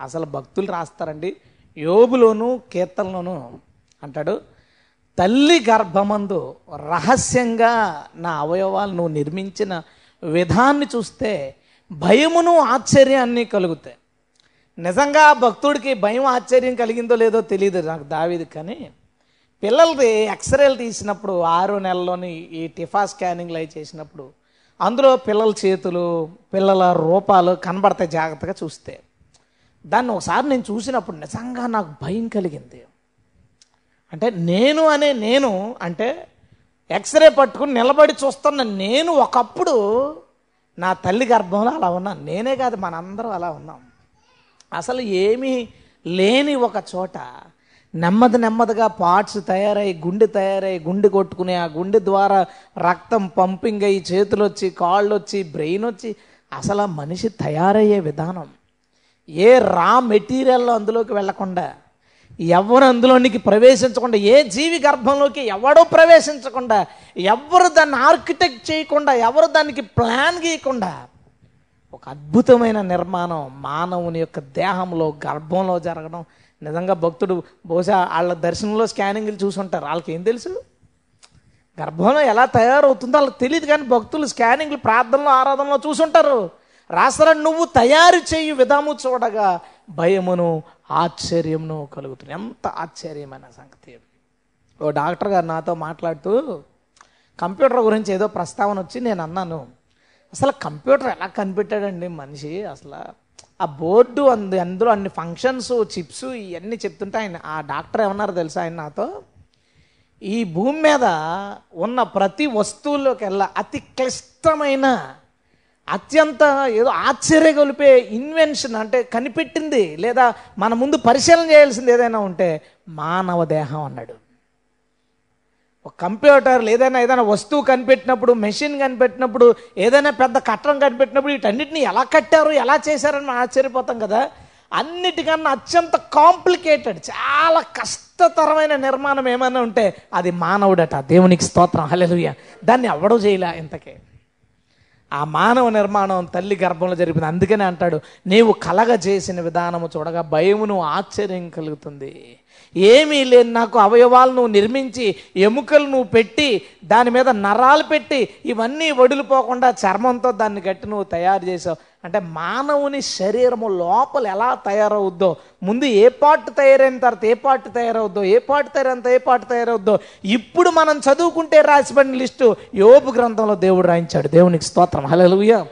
అసలు భక్తులు రాస్తారండి. యోబులోను కీర్తనలోను అంటాడు తల్లి గర్భమందు రహస్యంగా నా అవయవాలు నువ్వు నిర్మించిన విధాన్ని చూస్తే భయమును ఆశ్చర్యాన్ని కలుగుతాయి. నిజంగా భక్తుడికి భయం ఆశ్చర్యం కలిగిందో లేదో తెలియదు నాకు దావిది కానీ పిల్లలది ఎక్స్రేలు తీసినప్పుడు ఆరు నెలల్లోని ఈ టిఫా స్కానింగ్లు అవి చేసినప్పుడు అందులో పిల్లల చేతులు పిల్లల రూపాలు కనబడతాయి జాగ్రత్తగా చూస్తే. దాన్ని ఒకసారి నేను చూసినప్పుడు నిజంగా నాకు భయం కలిగింది. అంటే నేను అనే నేను అంటే ఎక్స్రే పట్టుకుని నిలబడి చూస్తున్న నేను ఒకప్పుడు నా తల్లి గర్భంలో అలా ఉన్నాను. నేనే కాదు మనందరం అలా ఉన్నాం. అసలు ఏమీ లేని ఒక చోట నెమ్మది నెమ్మదిగా పార్ట్స్ తయారై గుండె తయారై గుండె కొట్టుకుని ఆ గుండె ద్వారా రక్తం పంపింగ్ అయ్యి చేతులు వచ్చి కాళ్ళు వచ్చి బ్రెయిన్ వచ్చి అసలు ఆ మనిషి తయారయ్యే విధానం. ఏ రా మెటీరియల్లో అందులోకి వెళ్ళకుండా ఎవరు అందులోనికి ప్రవేశించకుండా ఏ జీవి గర్భంలోకి ఎవడో ప్రవేశించకుండా ఎవరు దాన్ని ఆర్కిటెక్ట్ చేయకుండా ఎవరు దానికి ప్లాన్ గీయకుండా ఒక అద్భుతమైన నిర్మాణం మానవుని యొక్క దేహంలో గర్భంలో జరగడం నిజంగా భక్తుడు బహుశా వాళ్ళ దర్శనంలో స్కానింగ్లు చూసుంటారు. వాళ్ళకి ఏం తెలుసు? గర్భంలో ఎలా తయారవుతుందో వాళ్ళకి తెలియదు కానీ భక్తులు స్కానింగ్లు ప్రార్థనలో ఆరాధనలో చూసుంటారు. రాస్తారని నువ్వు తయారు చేయు విధాము చూడగా భయమును ఆశ్చర్యమును కలుగుతుంది. ఎంత ఆశ్చర్యమైన సంగతి ఓ డాక్టర్ గారు నాతో మాట్లాడుతూ కంప్యూటర్ గురించి ఏదో ప్రస్తావన వచ్చి నేను అన్నాను. అసలు కంప్యూటర్ ఎలా కనిపెట్టాడండి మనిషి? అసలు ఆ బోర్డు అందు అందులో అన్ని ఫంక్షన్స్ చిప్స్ ఇవన్నీ చెప్తుంటే ఆయన ఆ డాక్టర్ ఏమన్నారు తెలుసా ఆయన నాతో? ఈ భూమి మీద ఉన్న ప్రతి వస్తువులోకెల్లా అతి క్లిష్టమైన అత్యంత ఏదో ఆశ్చర్యగొలిపే ఇన్వెన్షన్ అంటే కనిపెట్టింది లేదా మన ముందు పరిశీలన చేయాల్సింది ఏదైనా ఉంటే మానవ దేహం అన్నాడు. ఒక కంప్యూటర్ ఏదైనా ఏదైనా వస్తువు కనిపెట్టినప్పుడు మెషిన్ కనిపెట్టినప్పుడు ఏదైనా పెద్ద కట్టడం కనిపెట్టినప్పుడు వీటన్నిటిని ఎలా కట్టారు ఎలా చేశారని మనం ఆశ్చర్యపోతాం కదా? అన్నిటికన్నా అత్యంత కాంప్లికేటెడ్ చాలా కష్టతరమైన నిర్మాణం ఏమైనా ఉంటే అది మానవుడట. దేవునికి స్తోత్రం. హలెలుయ దాన్ని ఎవడూ చేయలే ఇంతకే. ఆ మానవ నిర్మాణం తల్లి గర్భంలో జరిపింది. అందుకనే అంటాడు నీవు కలగ చేసిన విధానము చూడగా భయమును ఆశ్చర్యం కలుగుతుంది. ఏమీ లేని నాకు అవయవాలు నువ్వు నిర్మించి ఎముకలు నువ్వు పెట్టి దాని మీద నరాలు పెట్టి ఇవన్నీ వడిలిపోకుండా చర్మంతో దాన్ని గట్టి నువ్వు తయారు చేసావు. అంటే మానవుని శరీరము లోపల ఎలా తయారవుద్దో ముందు ఏ పార్ట్ తయారైన తర్వాత ఏ పార్ట్ తయారవుద్దో ఏ పార్ట్ తయారైన ఏ పార్ట్ తయారవుద్దో ఇప్పుడు మనం చదువుకుంటే రాసిబడిన లిస్టు యోపు గ్రంథంలో దేవుడు రాయించాడు. దేవునికి స్తోత్రం. హల్లెలూయా.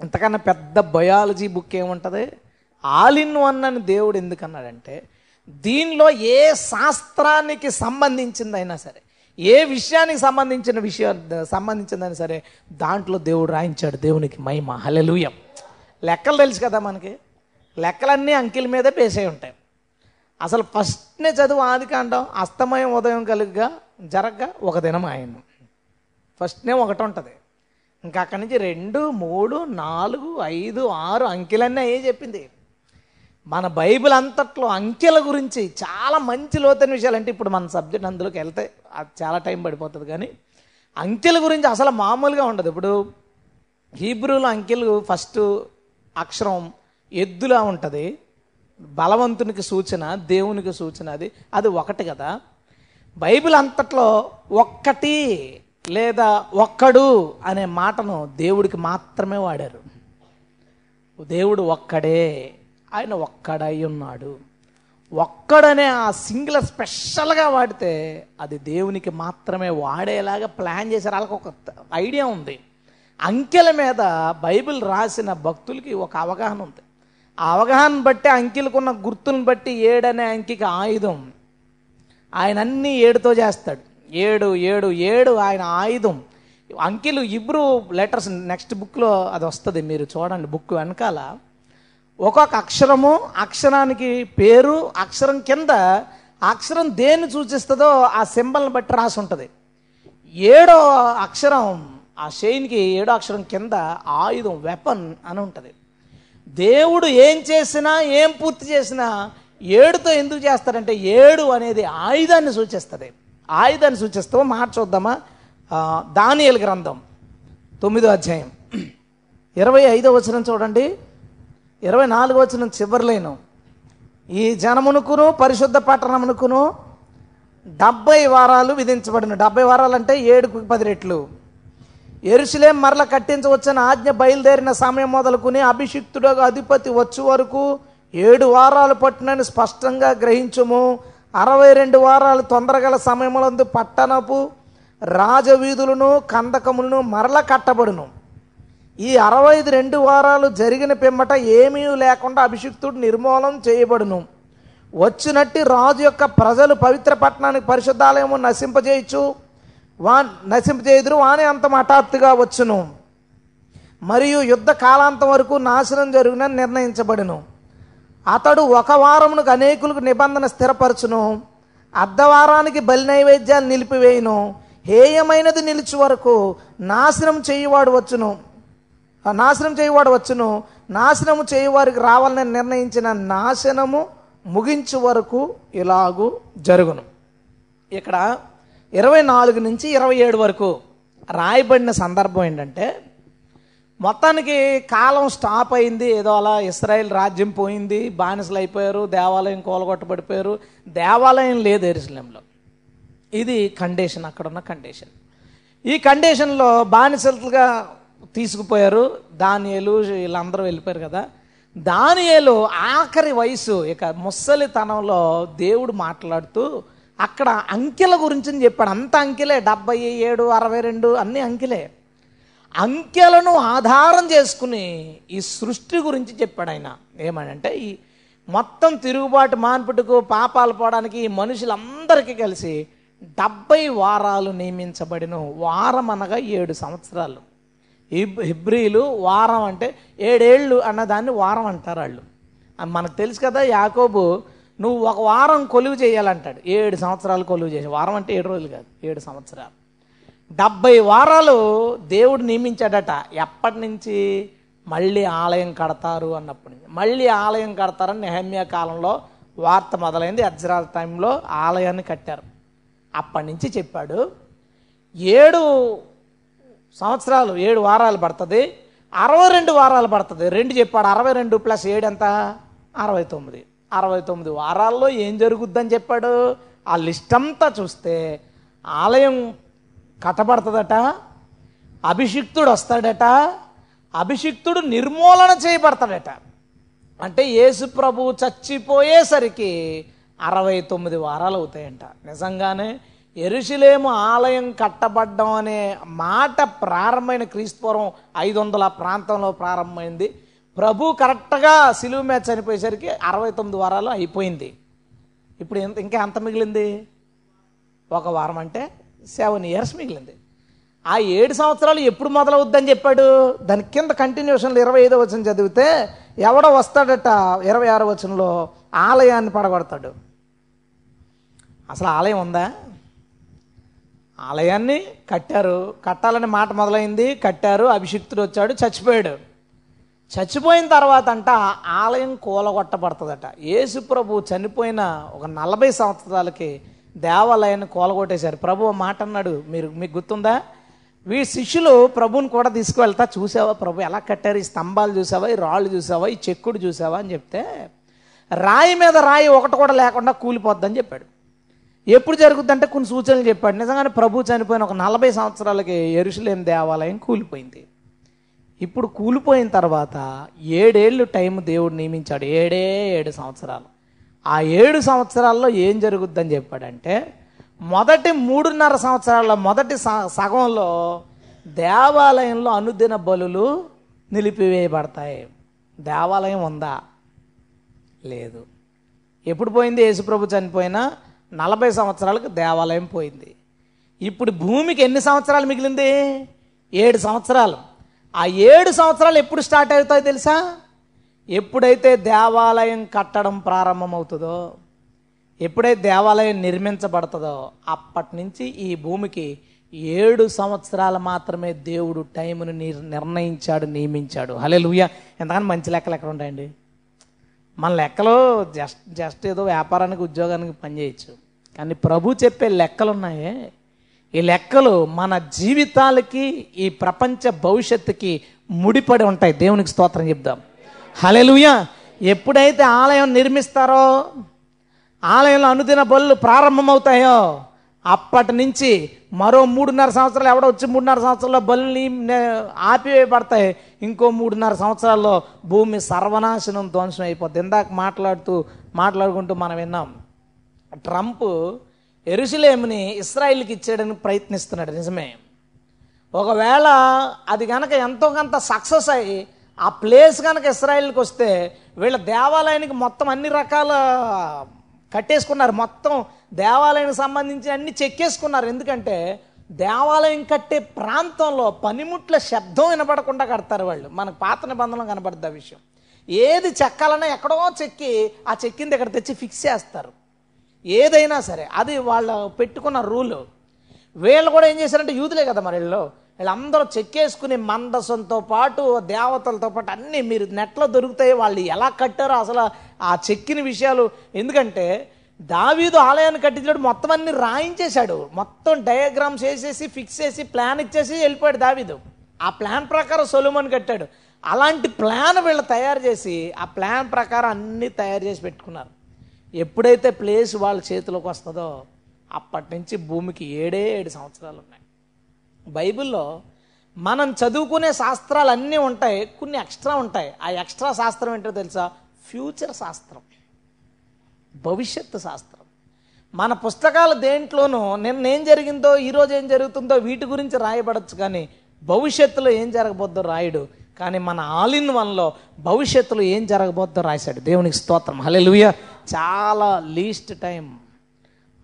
ఇంతకన్నా పెద్ద బయాలజీ బుక్ ఏముంటుంది? ఆలిన్ వన్ అని దేవుడు ఎందుకన్నాడంటే దీనిలో ఏ శాస్త్రానికి సంబంధించిందైనా సరే ఏ విషయానికి సంబంధించిన విషయం సంబంధించిందైనా సరే దాంట్లో దేవుడు రాయించాడు దేవునికి మహిమ. హల్లెలూయ. లెక్కలు తెలుసు కదా మనకి? లెక్కలన్నీ అంకిల మీదే పేసే ఉంటాయి. అసలు ఫస్ట్నే చదువు ఆది కాండం అస్తమయం ఉదయం కలుగుగా జరగగా ఒక దినం ఆయన ఫస్ట్నే ఒకటి ఉంటుంది. ఇంకా అక్కడి నుంచి రెండు మూడు నాలుగు ఐదు ఆరు అంకెలన్నీ అయ్యే చెప్పింది. మన బైబిల్ అంతట్లో అంకెల గురించి చాలా మంచి లోతైన విషయాలు అంటే ఇప్పుడు మన సబ్జెక్ట్ అందులోకి వెళ్తే అది చాలా టైం పడిపోతుంది. కానీ అంకెల గురించి అసలు మామూలుగా ఉండదు. ఇప్పుడు హీబ్రూలో అంకెలు ఫస్ట్ అక్షరం ఎద్దులా ఉంటుంది. బలవంతునికి సూచన దేవునికి సూచన అది అది ఒకటి కదా. బైబిల్ అంతట్లో ఒక్కటి లేదా ఒక్కడు అనే మాటను దేవుడికి మాత్రమే వాడారు. దేవుడు ఒక్కడే. ఆయన ఒక్కడై ఉన్నాడు. ఒక్కడనే ఆ సింగులర్ స్పెషల్గా వాడితే అది దేవునికి మాత్రమే వాడేలాగా ప్లాన్ చేశారు. వాళ్ళకి ఒక ఐడియా ఉంది. అంకెల మీద బైబిల్ రాసిన భక్తులకి ఒక అవగాహన ఉంది. ఆ అవగాహన బట్టి అంకెలకున్న గుర్తులను బట్టి ఏడనే అంకికి ఆయుధం. ఆయన అన్ని ఏడుతో చేస్తాడు. ఏడు ఏడు ఏడు ఆయన ఆయుధం. అంకెలు ఇబ్రూ లెటర్స్ నెక్స్ట్ బుక్లో అది వస్తుంది. మీరు చూడండి బుక్ వెనకాల ఒక్కొక్క అక్షరము అక్షరానికి పేరు అక్షరం కింద అక్షరం దేన్ని సూచిస్తుందో ఆ సింబల్ని బట్టి రాసి ఉంటుంది. ఏడో అక్షరం ఆ షైన్కి ఏడో అక్షరం కింద ఆయుధం వెపన్ అని ఉంటుంది. దేవుడు ఏం చేసినా ఏం పూర్తి చేసినా ఏడుతో ఎందుకు చేస్తారంటే ఏడు అనేది ఆయుధాన్ని సూచిస్తుంది. ఆయుధాన్ని సూచిస్తామో మాట చూద్దామా దానియల్ గ్రంథం తొమ్మిదో అధ్యాయం. ఇరవై ఐదో వచనం చూడండి. ఇరవై నాలుగు వచ్చిన చివరిలేను. ఈ జనమునుకును పరిశుద్ధ పట్టణమునుకును డెబ్బై వారాలు విధించబడిన. డెబ్బై వారాలు అంటే ఏడుకు పది రెట్లు. ఎరుసలేం మరల కట్టించవచ్చని ఆజ్ఞ బయలుదేరిన సమయం మొదలుకుని అభిషిక్తుడు అధిపతి వచ్చు వరకు ఏడు వారాలు పట్టునని స్పష్టంగా గ్రహించుము. అరవై రెండు వారాలు తొందరగల సమయములందు పట్టణపు రాజవీధులను కందకములను మరల కట్టబడును. ఈ అరవై రెండు వారాలు జరిగిన పిమ్మట ఏమీ లేకుండా అభిషిక్తుడు నిర్మూలం చేయబడును. వచ్చినట్టి రాజు యొక్క ప్రజలు పవిత్ర పట్టణానికి పరిశుద్ధాలయము నశింపజేయచ్చు వా నశింపజేయుదురు వాని అంతం హఠాత్తుగా వచ్చును. మరియు యుద్ధ కాలాంతం వరకు నాశనం జరుగునని నిర్ణయించబడును. అతడు ఒక వారమునకు అనేకులకు నిబంధన స్థిరపరచును. అర్ధవారానికి బలి నైవేద్యాలు నిలిపివేయును. హేయమైనది నిలిచి వరకు నాశనం చేయువాడు వచ్చును. నాశనం చేయువాడు వచ్చును. నాశనము చేయువారికి రావాలని నిర్ణయించిన నాశనము ముగించు వరకు ఇలాగూ జరుగును. ఇక్కడ ఇరవై నాలుగు నుంచి ఇరవై ఏడు వరకు రాయబడిన సందర్భం ఏంటంటే మొత్తానికి కాలం స్టాప్ అయింది. ఏదో అలా ఇస్రాయెల్ రాజ్యం పోయింది. బానిసలు అయిపోయారు. దేవాలయం కూలగొట్టబడిపోయారు. దేవాలయం లేదు ఎరుసలంలో. ఇది కండిషన్ అక్కడ ఉన్న కండిషన్ ఈ కండిషన్లో బానిసలుగా తీసుకుపోయారు. దానియలు వీళ్ళందరూ వెళ్ళిపోయారు కదా. దానియలు ఆఖరి వయసు ఇక ముసలితనంలో దేవుడు మాట్లాడుతూ అక్కడ అంకెల గురించి చెప్పాడు. అంత అంకెలే డెబ్బై ఏడు అరవై రెండు అన్ని అంకెలే. అంకెలను ఆధారం చేసుకుని ఈ సృష్టి గురించి చెప్పాడు ఆయన. ఏమనంటే ఈ మొత్తం తిరుగుబాటు మాన్పుటకు పాపాలు పోవడానికి ఈ మనుషులందరికీ కలిసి డెబ్బై వారాలు నియమించబడిన వారం అనగా ఏడు సంవత్సరాలు. హిబ్రీలు వారం అంటే ఏడేళ్ళు అన్నదాన్ని వారం అంటారు వాళ్ళు. మనకు తెలుసు కదా యాకోబు నువ్వు ఒక వారం కొలువు చేయాలంటాడు. ఏడు సంవత్సరాలు కొలువు చేసి వారం అంటే ఏడు రోజులు కాదు ఏడు సంవత్సరాలు. డెబ్బై వారాలు దేవుడు నియమించాడట. ఎప్పటి నుంచి? మళ్ళీ ఆలయం కడతారు అన్నప్పటి నుంచి. మళ్ళీ ఆలయం కడతారని నెహమ్య కాలంలో వార్త మొదలైంది. అజ్రాల టైంలో ఆలయాన్ని కట్టారు. అప్పటి నుంచి చెప్పాడు ఏడు సంవత్సరాలు ఏడు వారాలు పడుతుంది. అరవై రెండు వారాలు పడుతుంది. రెండు చెప్పాడు అరవై రెండు ప్లస్ ఏడు ఎంత? అరవై తొమ్మిది. అరవై తొమ్మిది వారాల్లో ఏం జరుగుద్దని చెప్పాడు? ఆ లిస్ట్ అంతా చూస్తే ఆలయం కట్టబడుతుందట అభిషిక్తుడు వస్తాడట అభిషిక్తుడు నిర్మూలన చేయబడతాడట. అంటే యేసు ప్రభు చచ్చిపోయేసరికి అరవై తొమ్మిది వారాలు అవుతాయంట. నిజంగానే ఎరుషులేము ఆలయం కట్టబడ్డం అనే మాట ప్రారంభమైన క్రీస్తుపూర్వం ఐదు వందల ప్రాంతంలో ప్రారంభమైంది. ప్రభు కరెక్ట్గా సిలువ మీద చనిపోయేసరికి అరవై తొమ్మిది వారాలు అయిపోయింది. ఇప్పుడు ఎంత ఇంకా ఎంత మిగిలింది? ఒక వారం అంటే సెవెన్ ఇయర్స్ మిగిలింది. ఆ ఏడు సంవత్సరాలు ఎప్పుడు మొదలవుద్దని చెప్పాడు? దాని కింద కంటిన్యూషన్లో ఇరవై ఐదో వచనం చదివితే ఎవడో వస్తాడట ఇరవై ఆరో వచనంలో ఆలయాన్ని పడగొడతాడు. అసలు ఆలయం ఉందా? ఆలయాన్ని కట్టారు. కట్టాలని మాట మొదలైంది. కట్టారు. అభిషిక్తుడు వచ్చాడు. చచ్చిపోయాడు. చచ్చిపోయిన తర్వాత అంట ఆలయం కూలగొట్టబడుతుందట. యేసు ప్రభు చనిపోయిన ఒక నలభై సంవత్సరాలకి దేవాలయాన్ని కూలగొట్టేశారు. ప్రభు మాట అన్నాడు. మీరు మీకు గుర్తుందా? వీ శిష్యులు ప్రభుని కూడా తీసుకువెళ్తా. చూసావా ప్రభు? ఎలా కట్టారు? ఈ స్తంభాలు చూసావా? ఈ రాళ్ళు చూసావా? ఈ చెక్కుడు చూసావా? అని చెప్తే రాయి మీద రాయి ఒకటి కూడా లేకుండా కూలిపోద్దని చెప్పాడు. ఎప్పుడు జరుగుద్దంటే కొన్ని సూచనలు చెప్పాడు. నిజంగానే ప్రభు చనిపోయిన ఒక నలభై సంవత్సరాలకి ఎరుసలేం దేవాలయం కూలిపోయింది. ఇప్పుడు కూలిపోయిన తర్వాత ఏడేళ్ళు టైం దేవుడు నియమించాడు. ఏడే ఏడు సంవత్సరాలు. ఆ ఏడు సంవత్సరాల్లో ఏం జరుగుద్దని చెప్పాడంటే మొదటి మూడున్నర సంవత్సరాల్లో మొదటి స- సగంలో దేవాలయంలో అనుదిన బలులు నిలిపివేయబడతాయి. దేవాలయం ఉందా? లేదు. ఎప్పుడు పోయింది? యేసుప్రభు చనిపోయినా నలభై సంవత్సరాలకు దేవాలయం పోయింది. ఇప్పుడు భూమికి ఎన్ని సంవత్సరాలు మిగిలింది? ఏడు సంవత్సరాలు. ఆ ఏడు సంవత్సరాలు ఎప్పుడు స్టార్ట్ అవుతాయో తెలుసా? ఎప్పుడైతే దేవాలయం కట్టడం ప్రారంభమవుతుందో ఎప్పుడైతే దేవాలయం నిర్మించబడుతుందో అప్పటి నుంచి ఈ భూమికి ఏడు సంవత్సరాలు మాత్రమే దేవుడు టైంను నిర్- నిర్ణయించాడు నియమించాడు. హలే లూయ ఎంతకని మంచి లెక్కలు ఎక్కడ ఉంటాయండి? మన లెక్కలో జస్ట్ జస్ట్ ఏదో వ్యాపారానికి ఉద్యోగానికి పనిచేయచ్చు కానీ ప్రభు చెప్పే లెక్కలు ఉన్నాయే ఈ లెక్కలు మన జీవితాలకి ఈ ప్రపంచ భవిష్యత్తుకి ముడిపడి ఉంటాయి. దేవునికి స్తోత్రం చెప్దాం. హలెలుయ ఎప్పుడైతే ఆలయం నిర్మిస్తారో ఆలయంలో అనుదిన బళ్ళు ప్రారంభమవుతాయో అప్పటి నుంచి మరో మూడున్నర సంవత్సరాలు ఎవడో వచ్చి మూడున్నర సంవత్సరాల్లో బలుని ఆపివేయబడతాయి. ఇంకో మూడున్నర సంవత్సరాల్లో భూమి సర్వనాశనం ధ్వంసం అయిపోద్ది. ఇందాక మాట్లాడుతూ మాట్లాడుకుంటూ మనం విన్నాం. ట్రంప్ ఎరుసలేముని ఇస్రాయిల్కి ఇచ్చేయడానికి ప్రయత్నిస్తున్నాడు నిజమే. ఒకవేళ అది కనుక ఎంతో కొంత సక్సెస్ అయ్యి ఆ ప్లేస్ కనుక ఇస్రాయిల్కి వస్తే వీళ్ళ దేవాలయానికి మొత్తం అన్ని రకాల కట్టేసుకున్నారు. మొత్తం దేవాలయానికి సంబంధించి అన్ని చెక్కేసుకున్నారు ఎందుకంటే దేవాలయం కట్టే ప్రాంతంలో పనిముట్ల శబ్దం వినపడకుండా కడతారు వాళ్ళు. మనకు పాత నిబంధనలు కనబడుద్ది ఆ విషయం. ఏది చెక్కాలన్నా ఎక్కడో చెక్కి ఆ చెక్కింది ఇక్కడ తెచ్చి ఫిక్స్ చేస్తారు. ఏదైనా సరే అది వాళ్ళ పెట్టుకున్న రూలు. వీళ్ళు కూడా ఏం చేశారంటే యూదులే కదా మరి వీళ్ళు. వీళ్ళందరూ చెక్కేసుకుని మందసంతో పాటు దేవతలతో పాటు అన్నీ మీరు నెట్లో దొరుకుతాయి వాళ్ళు ఎలా కట్టారో అసలు ఆ చెక్కిన విషయాలు. ఎందుకంటే దావీదు ఆలయాన్ని కట్టించాడు మొత్తం అన్ని రాయించేశాడు. మొత్తం డయాగ్రామ్స్ వేసేసి ఫిక్స్ చేసి ప్లాన్ ఇచ్చేసి వెళ్ళిపోయాడు దావీదు. ఆ ప్లాన్ ప్రకారం సొలుమని కట్టాడు. అలాంటి ప్లాన్ వీళ్ళు తయారు చేసి ఆ ప్లాన్ ప్రకారం అన్నీ తయారు చేసి పెట్టుకున్నారు. ఎప్పుడైతే ప్లేస్ వాళ్ళ చేతిలోకి వస్తుందో అప్పటి నుంచి భూమికి ఏడే ఏడు సంవత్సరాలు ఉన్నాయి. బైబిల్లో మనం చదువుకునే శాస్త్రాలు అన్నీ ఉంటాయి కొన్ని ఎక్స్ట్రా ఉంటాయి. ఆ ఎక్స్ట్రా శాస్త్రం ఏంటో తెలుసా? ఫ్యూచర్ శాస్త్రం. భవిష్యత్తు శాస్త్రం. మన పుస్తకాలు దేంట్లోనూ నిన్న ఏం జరిగిందో ఈరోజు ఏం జరుగుతుందో వీటి గురించి రాయబడచ్చు కానీ భవిష్యత్తులో ఏం జరగబోద్దో రాయుడు కానీ మన ఆల్ ఇన్ వన్లో భవిష్యత్తులో ఏం జరగబోద్దో రాశాడు. దేవునికి స్తోత్రం. హల్లెలూయా. చాలా లీస్ట్ టైం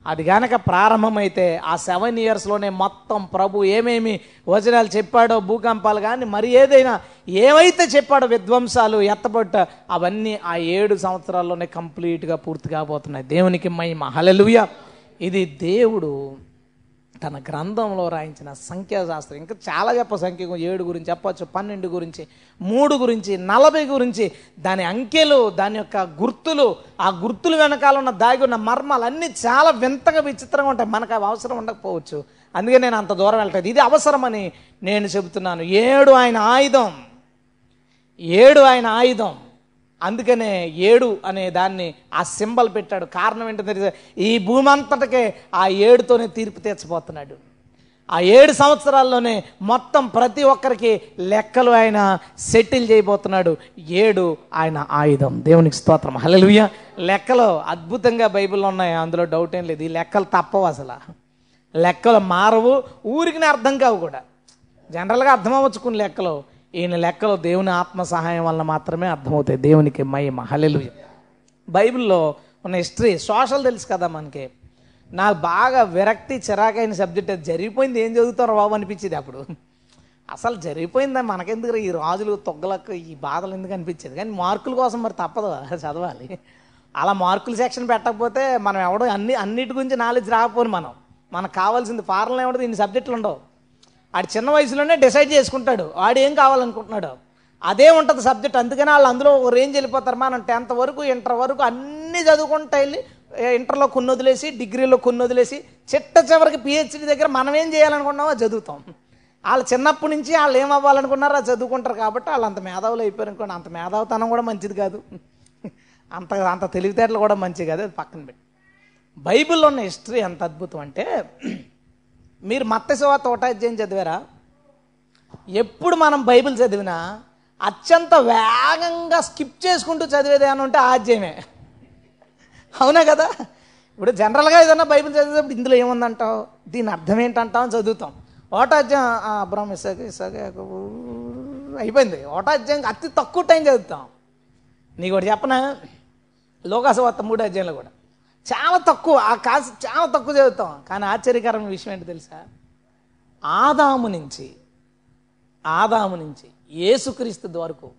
అది గనక ప్రారంభమైతే ఆ సెవెన్ ఇయర్స్లోనే మొత్తం ప్రభు ఏమేమి వచనాలు చెప్పాడో భూకంపాలు కానీ మరి ఏదైనా ఏవైతే చెప్పాడో విధ్వంసాలు ఎత్తబట్ట అవన్నీ ఆ ఏడు సంవత్సరాల్లోనే కంప్లీట్గా పూర్తి కాబోతున్నాయి. దేవునికి మహిమ. హల్లెలూయా. ఇది దేవుడు తన గ్రంథంలో రాయించిన సంఖ్యాశాస్త్రం. ఇంకా చాలా చెప్ప సంఖ్య ఏడు గురించి చెప్పచ్చు పన్నెండు గురించి మూడు గురించి నలభై గురించి. దాని అంకెలు దాని యొక్క గుర్తులు ఆ గుర్తులు వెనకాల ఉన్న దాగి ఉన్న మర్మాలు అన్నీ చాలా వింతగా విచిత్రంగా ఉంటాయి. మనకు అవి అవసరం ఉండకపోవచ్చు. అందుకే నేను అంత దూరం వెళ్తాను ఇది అవసరమని నేను చెబుతున్నాను. ఏడు ఆయన ఆయుధం. ఏడు ఆయన ఆయుధం. అందుకనే ఏడు అనే దాన్ని ఆ సింబల్ పెట్టాడు. కారణం ఏంటో తెలియదు. ఈ భూమి అంతటికే ఆ ఏడుతోనే తీర్పు తీర్చబోతున్నాడు. ఆ ఏడు సంవత్సరాల్లోనే మొత్తం ప్రతి ఒక్కరికి లెక్కలు ఆయన సెటిల్ చేయబోతున్నాడు. ఏడు ఆయన ఆయుధం. దేవునికి స్తోత్రం. హల్లెలూయా. లెక్కలు అద్భుతంగా బైబిల్లో ఉన్నాయి. అందులో డౌట్ ఏం లేదు. ఈ లెక్కలు తప్పవు అసలు. లెక్కలు మారవు. ఊరికి అర్థం కావు కూడా. జనరల్గా అర్థం అవ్వచ్చు కొన్ని లెక్కలు. ఈయన లెక్కలు దేవుని ఆత్మ సహాయం వల్ల మాత్రమే అర్థమవుతాయి. దేవునికి మహిమ. హల్లెలూయా. బైబిల్లో ఉన్న హిస్టరీ సోషల్ తెలుసు కదా మనకి. నాకు బాగా విరక్తి చిరాకైన సబ్జెక్ట్ అది జరిగిపోయింది. ఏం చదువుతారో బాబు అనిపించేది అప్పుడు. అసలు జరిగిపోయిందా? మనకెందుకు ఈ రాజులు తొగ్గలకు ఈ బాధలు ఎందుకు అనిపించేది? కానీ మార్కుల కోసం మరి తప్పదు చదవాలి. అలా మార్కుల సెక్షన్ పెట్టకపోతే మనం ఎవడో అన్ని అన్నిటి గురించి నాలెడ్జ్ రాకపోని మనం. మనకు కావాల్సింది ఫారెన్లో ఏమిటో ఇన్ని సబ్జెక్టులు ఉండవు. ఆడు చిన్న వయసులోనే డిసైడ్ చేసుకుంటాడు. వాడు ఏం కావాలనుకుంటున్నాడు? అదే ఉంటుంది సబ్జెక్ట్. అందుకనే వాళ్ళు అందులో ఒక రేంజ్ వెళ్ళిపోతారు. మనం టెన్త్ వరకు ఇంటర్ వరకు అన్నీ చదువుకుంటా వెళ్ళి ఇంటర్లో కొన్ని వదిలేసి డిగ్రీలో కొన్ని వదిలేసి చిట్ట చివరికి పిహెచ్డి దగ్గర మనం ఏం చేయాలనుకున్నామో చదువుతాం. వాళ్ళు చిన్నప్పటి నుంచి వాళ్ళు ఏం అవ్వాలనుకున్నారో అది చదువుకుంటారు కాబట్టి వాళ్ళు అంత మేధావులు అయిపోయారు అనుకోండి. అంత మేధావుతనం కూడా మంచిది కాదు. అంత అంత తెలివితేటలు కూడా మంచిది కాదు. అది పక్కన పెట్టి. బైబిల్లో ఉన్న హిస్టరీ ఎంత అద్భుతం అంటే మీరు మత్తశివ తోటాధ్యాయం చదివారా? ఎప్పుడు మనం బైబిల్ చదివినా అత్యంత వేగంగా స్కిప్ చేసుకుంటూ చదివేది అని ఉంటే ఆ అవునా కదా? ఇప్పుడు జనరల్గా ఏదన్నా బైబిల్ చదివేటప్పుడు ఇందులో ఏముందంటావు? దీని అర్థం ఏంటంటావు అని చదువుతాం. ఓటాధ్యాయం అబ్రహం ఇసాక ఇసాక అయిపోయింది. ఓటాధ్యాయం అతి తక్కువ టైం చదువుతాం. నీకు ఒకటి చెప్పనా? లోకాసవార్త మూడు అధ్యాయంలో కూడా. చాలా తక్కువ ఆ కాసు చాలా తక్కువ చదువుతాం. కానీ ఆశ్చర్యకరమైన విషయం ఏంటి తెలుసా? ఆదాము నుంచి ఆదాము నుంచి ఏసుక్రీస్తు వరకు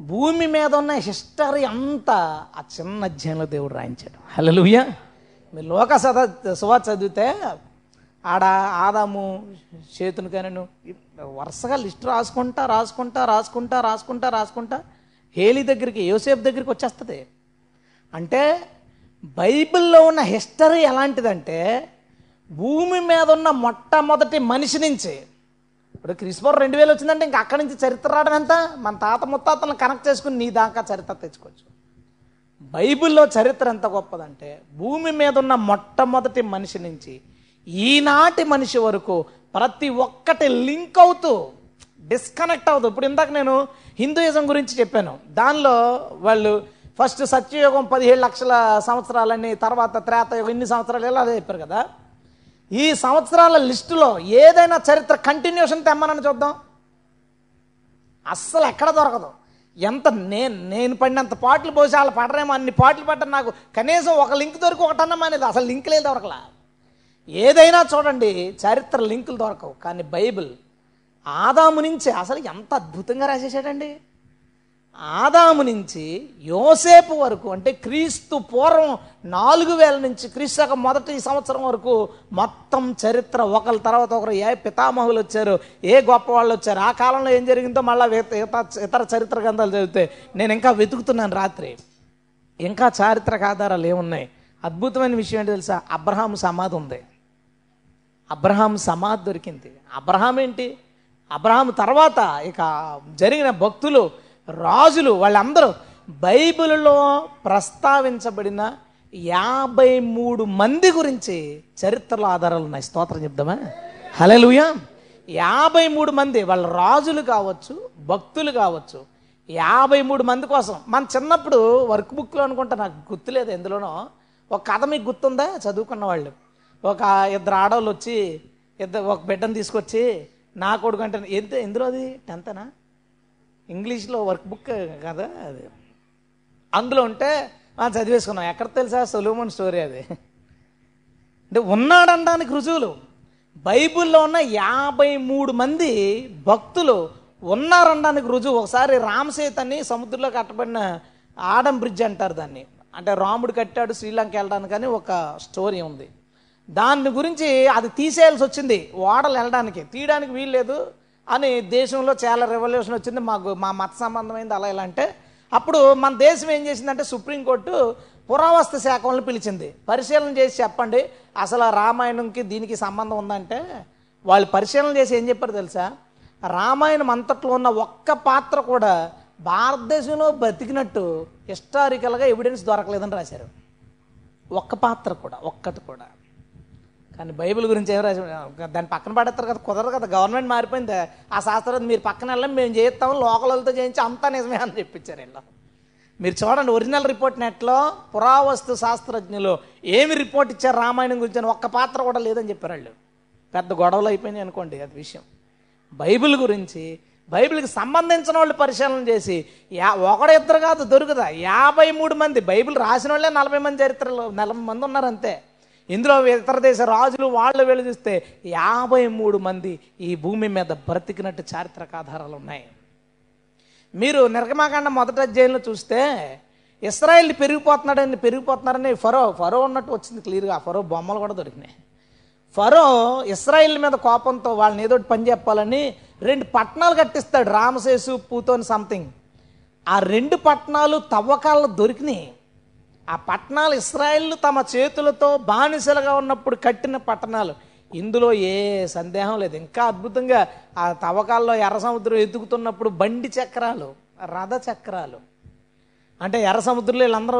భూమి మీద ఉన్న హిస్టరీ అంతా ఆ చిన్న అధ్యాయంలో దేవుడు రాయించాడు. హల్లెలూయా! మీరు లోక సద సువా చదివితే ఆడ ఆదాము చేతునికైనను వరుసగా లిస్ట్ రాసుకుంటా రాసుకుంటా రాసుకుంటా రాసుకుంటా రాసుకుంటా హేలి దగ్గరికి యోసేపు దగ్గరికి వచ్చేస్తుంది. అంటే బైబిల్లో ఉన్న హిస్టరీ ఎలాంటిదంటే భూమి మీద ఉన్న మొట్టమొదటి మనిషి నుంచి. ఇప్పుడు క్రిస్మర్ రెండు వేలు వచ్చిందంటే ఇంకా అక్కడి నుంచి చరిత్ర రావడం ఎంత? మన తాత ముత్తాతలను కనెక్ట్ చేసుకుని నీ దాకా చరిత్ర తెచ్చుకోవచ్చు. బైబిల్లో చరిత్ర ఎంత గొప్పదంటే భూమి మీద ఉన్న మొట్టమొదటి మనిషి నుంచి ఈనాటి మనిషి వరకు ప్రతి ఒక్కటి లింక్ అవుతూ డిస్కనెక్ట్ అవుతూ. ఇప్పుడు ఇందాక నేను హిందూయిజం గురించి చెప్పాను. దానిలో వాళ్ళు ఫస్ట్ సత్యయుగం పదిహేడు లక్షల సంవత్సరాలని తర్వాత త్రేతయుగం ఇన్ని సంవత్సరాలు ఇలా చెప్పారు కదా? ఈ సంవత్సరాల లిస్టులో ఏదైనా చరిత్ర కంటిన్యూషన్ తెమ్మనని చూద్దాం. అస్సలు ఎక్కడ దొరకదు. ఎంత నేను నేను పడినంత పాటలు పోసి వాళ్ళు పడరేమో అన్ని పాటలు పడ్డ నాకు. కనీసం ఒక లింక్ దొరికి ఒకటన్నా మానేది. అసలు లింకులే దొరకలా? ఏదైనా చూడండి చరిత్ర లింకులు దొరకవు. కానీ బైబిల్ ఆదాము నుంచి అసలు ఎంత అద్భుతంగా రాసేసాడండి ఆదాము నుంచి యోసేపు వరకు అంటే క్రీస్తు పూర్వం నాలుగు వేల నుంచి క్రీస్తు మొదటి సంవత్సరం వరకు మొత్తం చరిత్ర ఒకరి తర్వాత ఒకరు ఏ పితామహులు వచ్చారు ఏ గొప్ప వాళ్ళు వచ్చారు ఆ కాలంలో ఏం జరిగిందో మళ్ళీ ఇతర చరిత్ర గ్రంథాలు చదివితే నేను ఇంకా వెతుకుతున్నాను రాత్రి. ఇంకా చారిత్రక ఆధారాలు ఏమున్నాయి? అద్భుతమైన విషయం ఏంటి తెలుసా? అబ్రహాం సమాధి ఉంది. అబ్రహాం సమాధి దొరికింది. అబ్రహాం ఏంటి? అబ్రహాం తర్వాత ఇక జరిగిన భక్తులు రాజులు వాళ్ళందరూ బైబిల్లో ప్రస్తావించబడిన యాభై మూడు మంది గురించి చరిత్రలో ఆధారాలు ఉన్నాయి. స్తోత్రం చెప్దామా? హలలుయా యాభై మూడు మంది వాళ్ళ రాజులు కావచ్చు భక్తులు కావచ్చు యాభై మూడు మంది కోసం. మన చిన్నప్పుడు వర్క్ బుక్లో అనుకుంటా నాకు గుర్తులేదు ఎందులోనో. ఒక కథ మీకు గుర్తుందా? చదువుకున్న వాళ్ళు. ఒక ఇద్దరు ఆడవాళ్ళు వచ్చి ఇద్దరు ఒక బిడ్డను తీసుకొచ్చి నా కొడుకు అంటే ఎంత ఎందులో అది? టెన్తనా? ఇంగ్లీష్లో వర్క్ బుక్ కదా అది. అందులో ఉంటే చదివేసుకున్నాం. ఎక్కడ తెలుసా? సొలూమన్ స్టోరీ అది. అంటే ఉన్నాడనడానికి రుజువులు. బైబిల్లో ఉన్న యాభై మూడు మంది భక్తులు ఉన్నారనడానికి రుజువు. ఒకసారి రామసేతని సముద్రంలో కట్టబడిన ఆడం బ్రిడ్జ్ అంటారు దాన్ని. అంటే రాముడు కట్టాడు శ్రీలంక వెళ్ళడానికి అని ఒక స్టోరీ ఉంది. దాని గురించి అది తీసేయాల్సి వచ్చింది. ఓడలు వెళ్ళడానికి. తీయడానికి వీల్లేదు. అని దేశంలో చాలా రెవల్యూషన్ వచ్చింది. మాకు మా మత సంబంధమైంది అలా ఇలా అంటే అప్పుడు మన దేశం ఏం చేసిందంటే సుప్రీంకోర్టు పురావస్తు శాఖ వాళ్ళని పిలిచింది. పరిశీలన చేసి చెప్పండి అసలు ఆ రామాయణంకి దీనికి సంబంధం ఉందంటే వాళ్ళు పరిశీలన చేసి ఏం చెప్పారు తెలుసా? రామాయణం అంతట్లో ఉన్న ఒక్క పాత్ర కూడా భారతదేశంలో బతికినట్టు హిస్టారికల్గా ఎవిడెన్స్ దొరకలేదని రాశారు. ఒక్క పాత్ర కూడా ఒక్కటి కూడా. కానీ బైబిల్ గురించి ఏం రాసి దాన్ని పక్కన పడేస్తారు కదా కుదరదు కదా గవర్నమెంట్ మారిపోయింది. ఆ శాస్త్రం మీరు పక్కన వెళ్ళాం మేము చేస్తాం లోకలతో చేయించి అంతా నిజమే అని చెప్పించారు వీళ్ళు. మీరు చూడండి ఒరిజినల్ రిపోర్ట్ నెట్లో పురావస్తు శాస్త్రజ్ఞులు ఏమి రిపోర్ట్ ఇచ్చారు రామాయణం గురించి అని ఒక్క పాత్ర కూడా లేదని చెప్పారు వాళ్ళు. పెద్ద గొడవలు అయిపోయినాయి అనుకోండి అది విషయం. బైబిల్ గురించి బైబిల్కి సంబంధించిన వాళ్ళు పరిశీలన చేసి యా ఒకడు ఇద్దరు కాదు దొరుకుదా? యాభై మూడు మంది. బైబిల్ రాసిన వాళ్ళే నలభై మంది చరిత్రలో నలభై మంది ఉన్నారంతే ఇందులో ఇతర దేశ రాజులు వాళ్ళు వెళ్ళి చూస్తే యాభై మూడు మంది ఈ భూమి మీద బ్రతికినట్టు చారిత్రక ఆధారాలు ఉన్నాయి. మీరు నిర్గమాకాండ మొదట అధ్యాయంలో చూస్తే ఇస్రాయల్ పెరిగిపోతున్నాడని పెరిగిపోతున్నారని ఫరో ఫరో ఉన్నట్టు వచ్చింది క్లియర్గా. ఫరో బొమ్మలు కూడా దొరికినాయి. ఫరో ఇస్రాయిల్ మీద కోపంతో వాళ్ళని ఏదో పని చెప్పాలని రెండు పట్టణాలు కట్టిస్తాడు. రామశేషు పూతోని సంథింగ్. ఆ రెండు పట్టణాలు తవ్వకాల్లో దొరికినాయి. ఆ పట్టణాలు ఇస్రాయిల్ తమ చేతులతో బానిసలుగా ఉన్నప్పుడు కట్టిన పట్టణాలు. ఇందులో ఏ సందేహం లేదు. ఇంకా అద్భుతంగా ఆ తవ్వకాల్లో ఎర్ర సముద్రం ఎదుగుతున్నప్పుడు బండి చక్రాలు రథ చక్రాలు. అంటే ఎర్ర సముద్రంలో వీళ్ళందరూ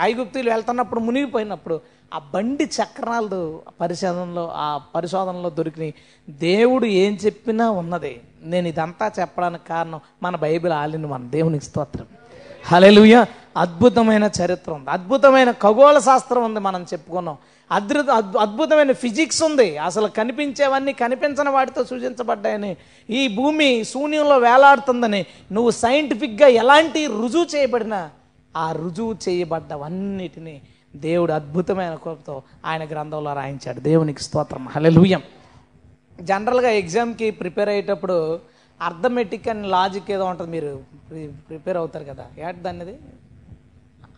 ఐగుప్తులు వెళ్తున్నప్పుడు మునిగిపోయినప్పుడు ఆ బండి చక్రాలు పరిశోధనలో ఆ పరిశోధనలో దొరికినాయి. దేవుడు ఏం చెప్పినా ఉన్నది. నేను ఇదంతా చెప్పడానికి కారణం మన బైబిల్ ఆలిన మన దేవునికి స్తోత్రం. హలెలుయ అద్భుతమైన చరిత్ర ఉంది. అద్భుతమైన ఖగోళ శాస్త్రం ఉంది మనం చెప్పుకున్నాం. అద్భుత అద్భుతమైన ఫిజిక్స్ ఉంది. అసలు కనిపించేవన్నీ కనిపించని వాటితో సూచించబడ్డాయని ఈ భూమి శూన్యంలో వేలాడుతుందని నువ్వు సైంటిఫిక్గా ఎలాంటి రుజువు చేయబడినా ఆ రుజువు చేయబడ్డవన్నిటినీ దేవుడు అద్భుతమైన కోపతో ఆయన గ్రంథంలో రాయించాడు. దేవునికి స్తోత్రం. హలెలుయం జనరల్గా ఎగ్జామ్కి ప్రిపేర్ అయ్యేటప్పుడు అర్థమెటిక్ అండ్ లాజిక్ ఏదో ఉంటుంది మీరు ప్రి- ప్రిపేర్ అవుతారు కదా. ఏంటి దానిది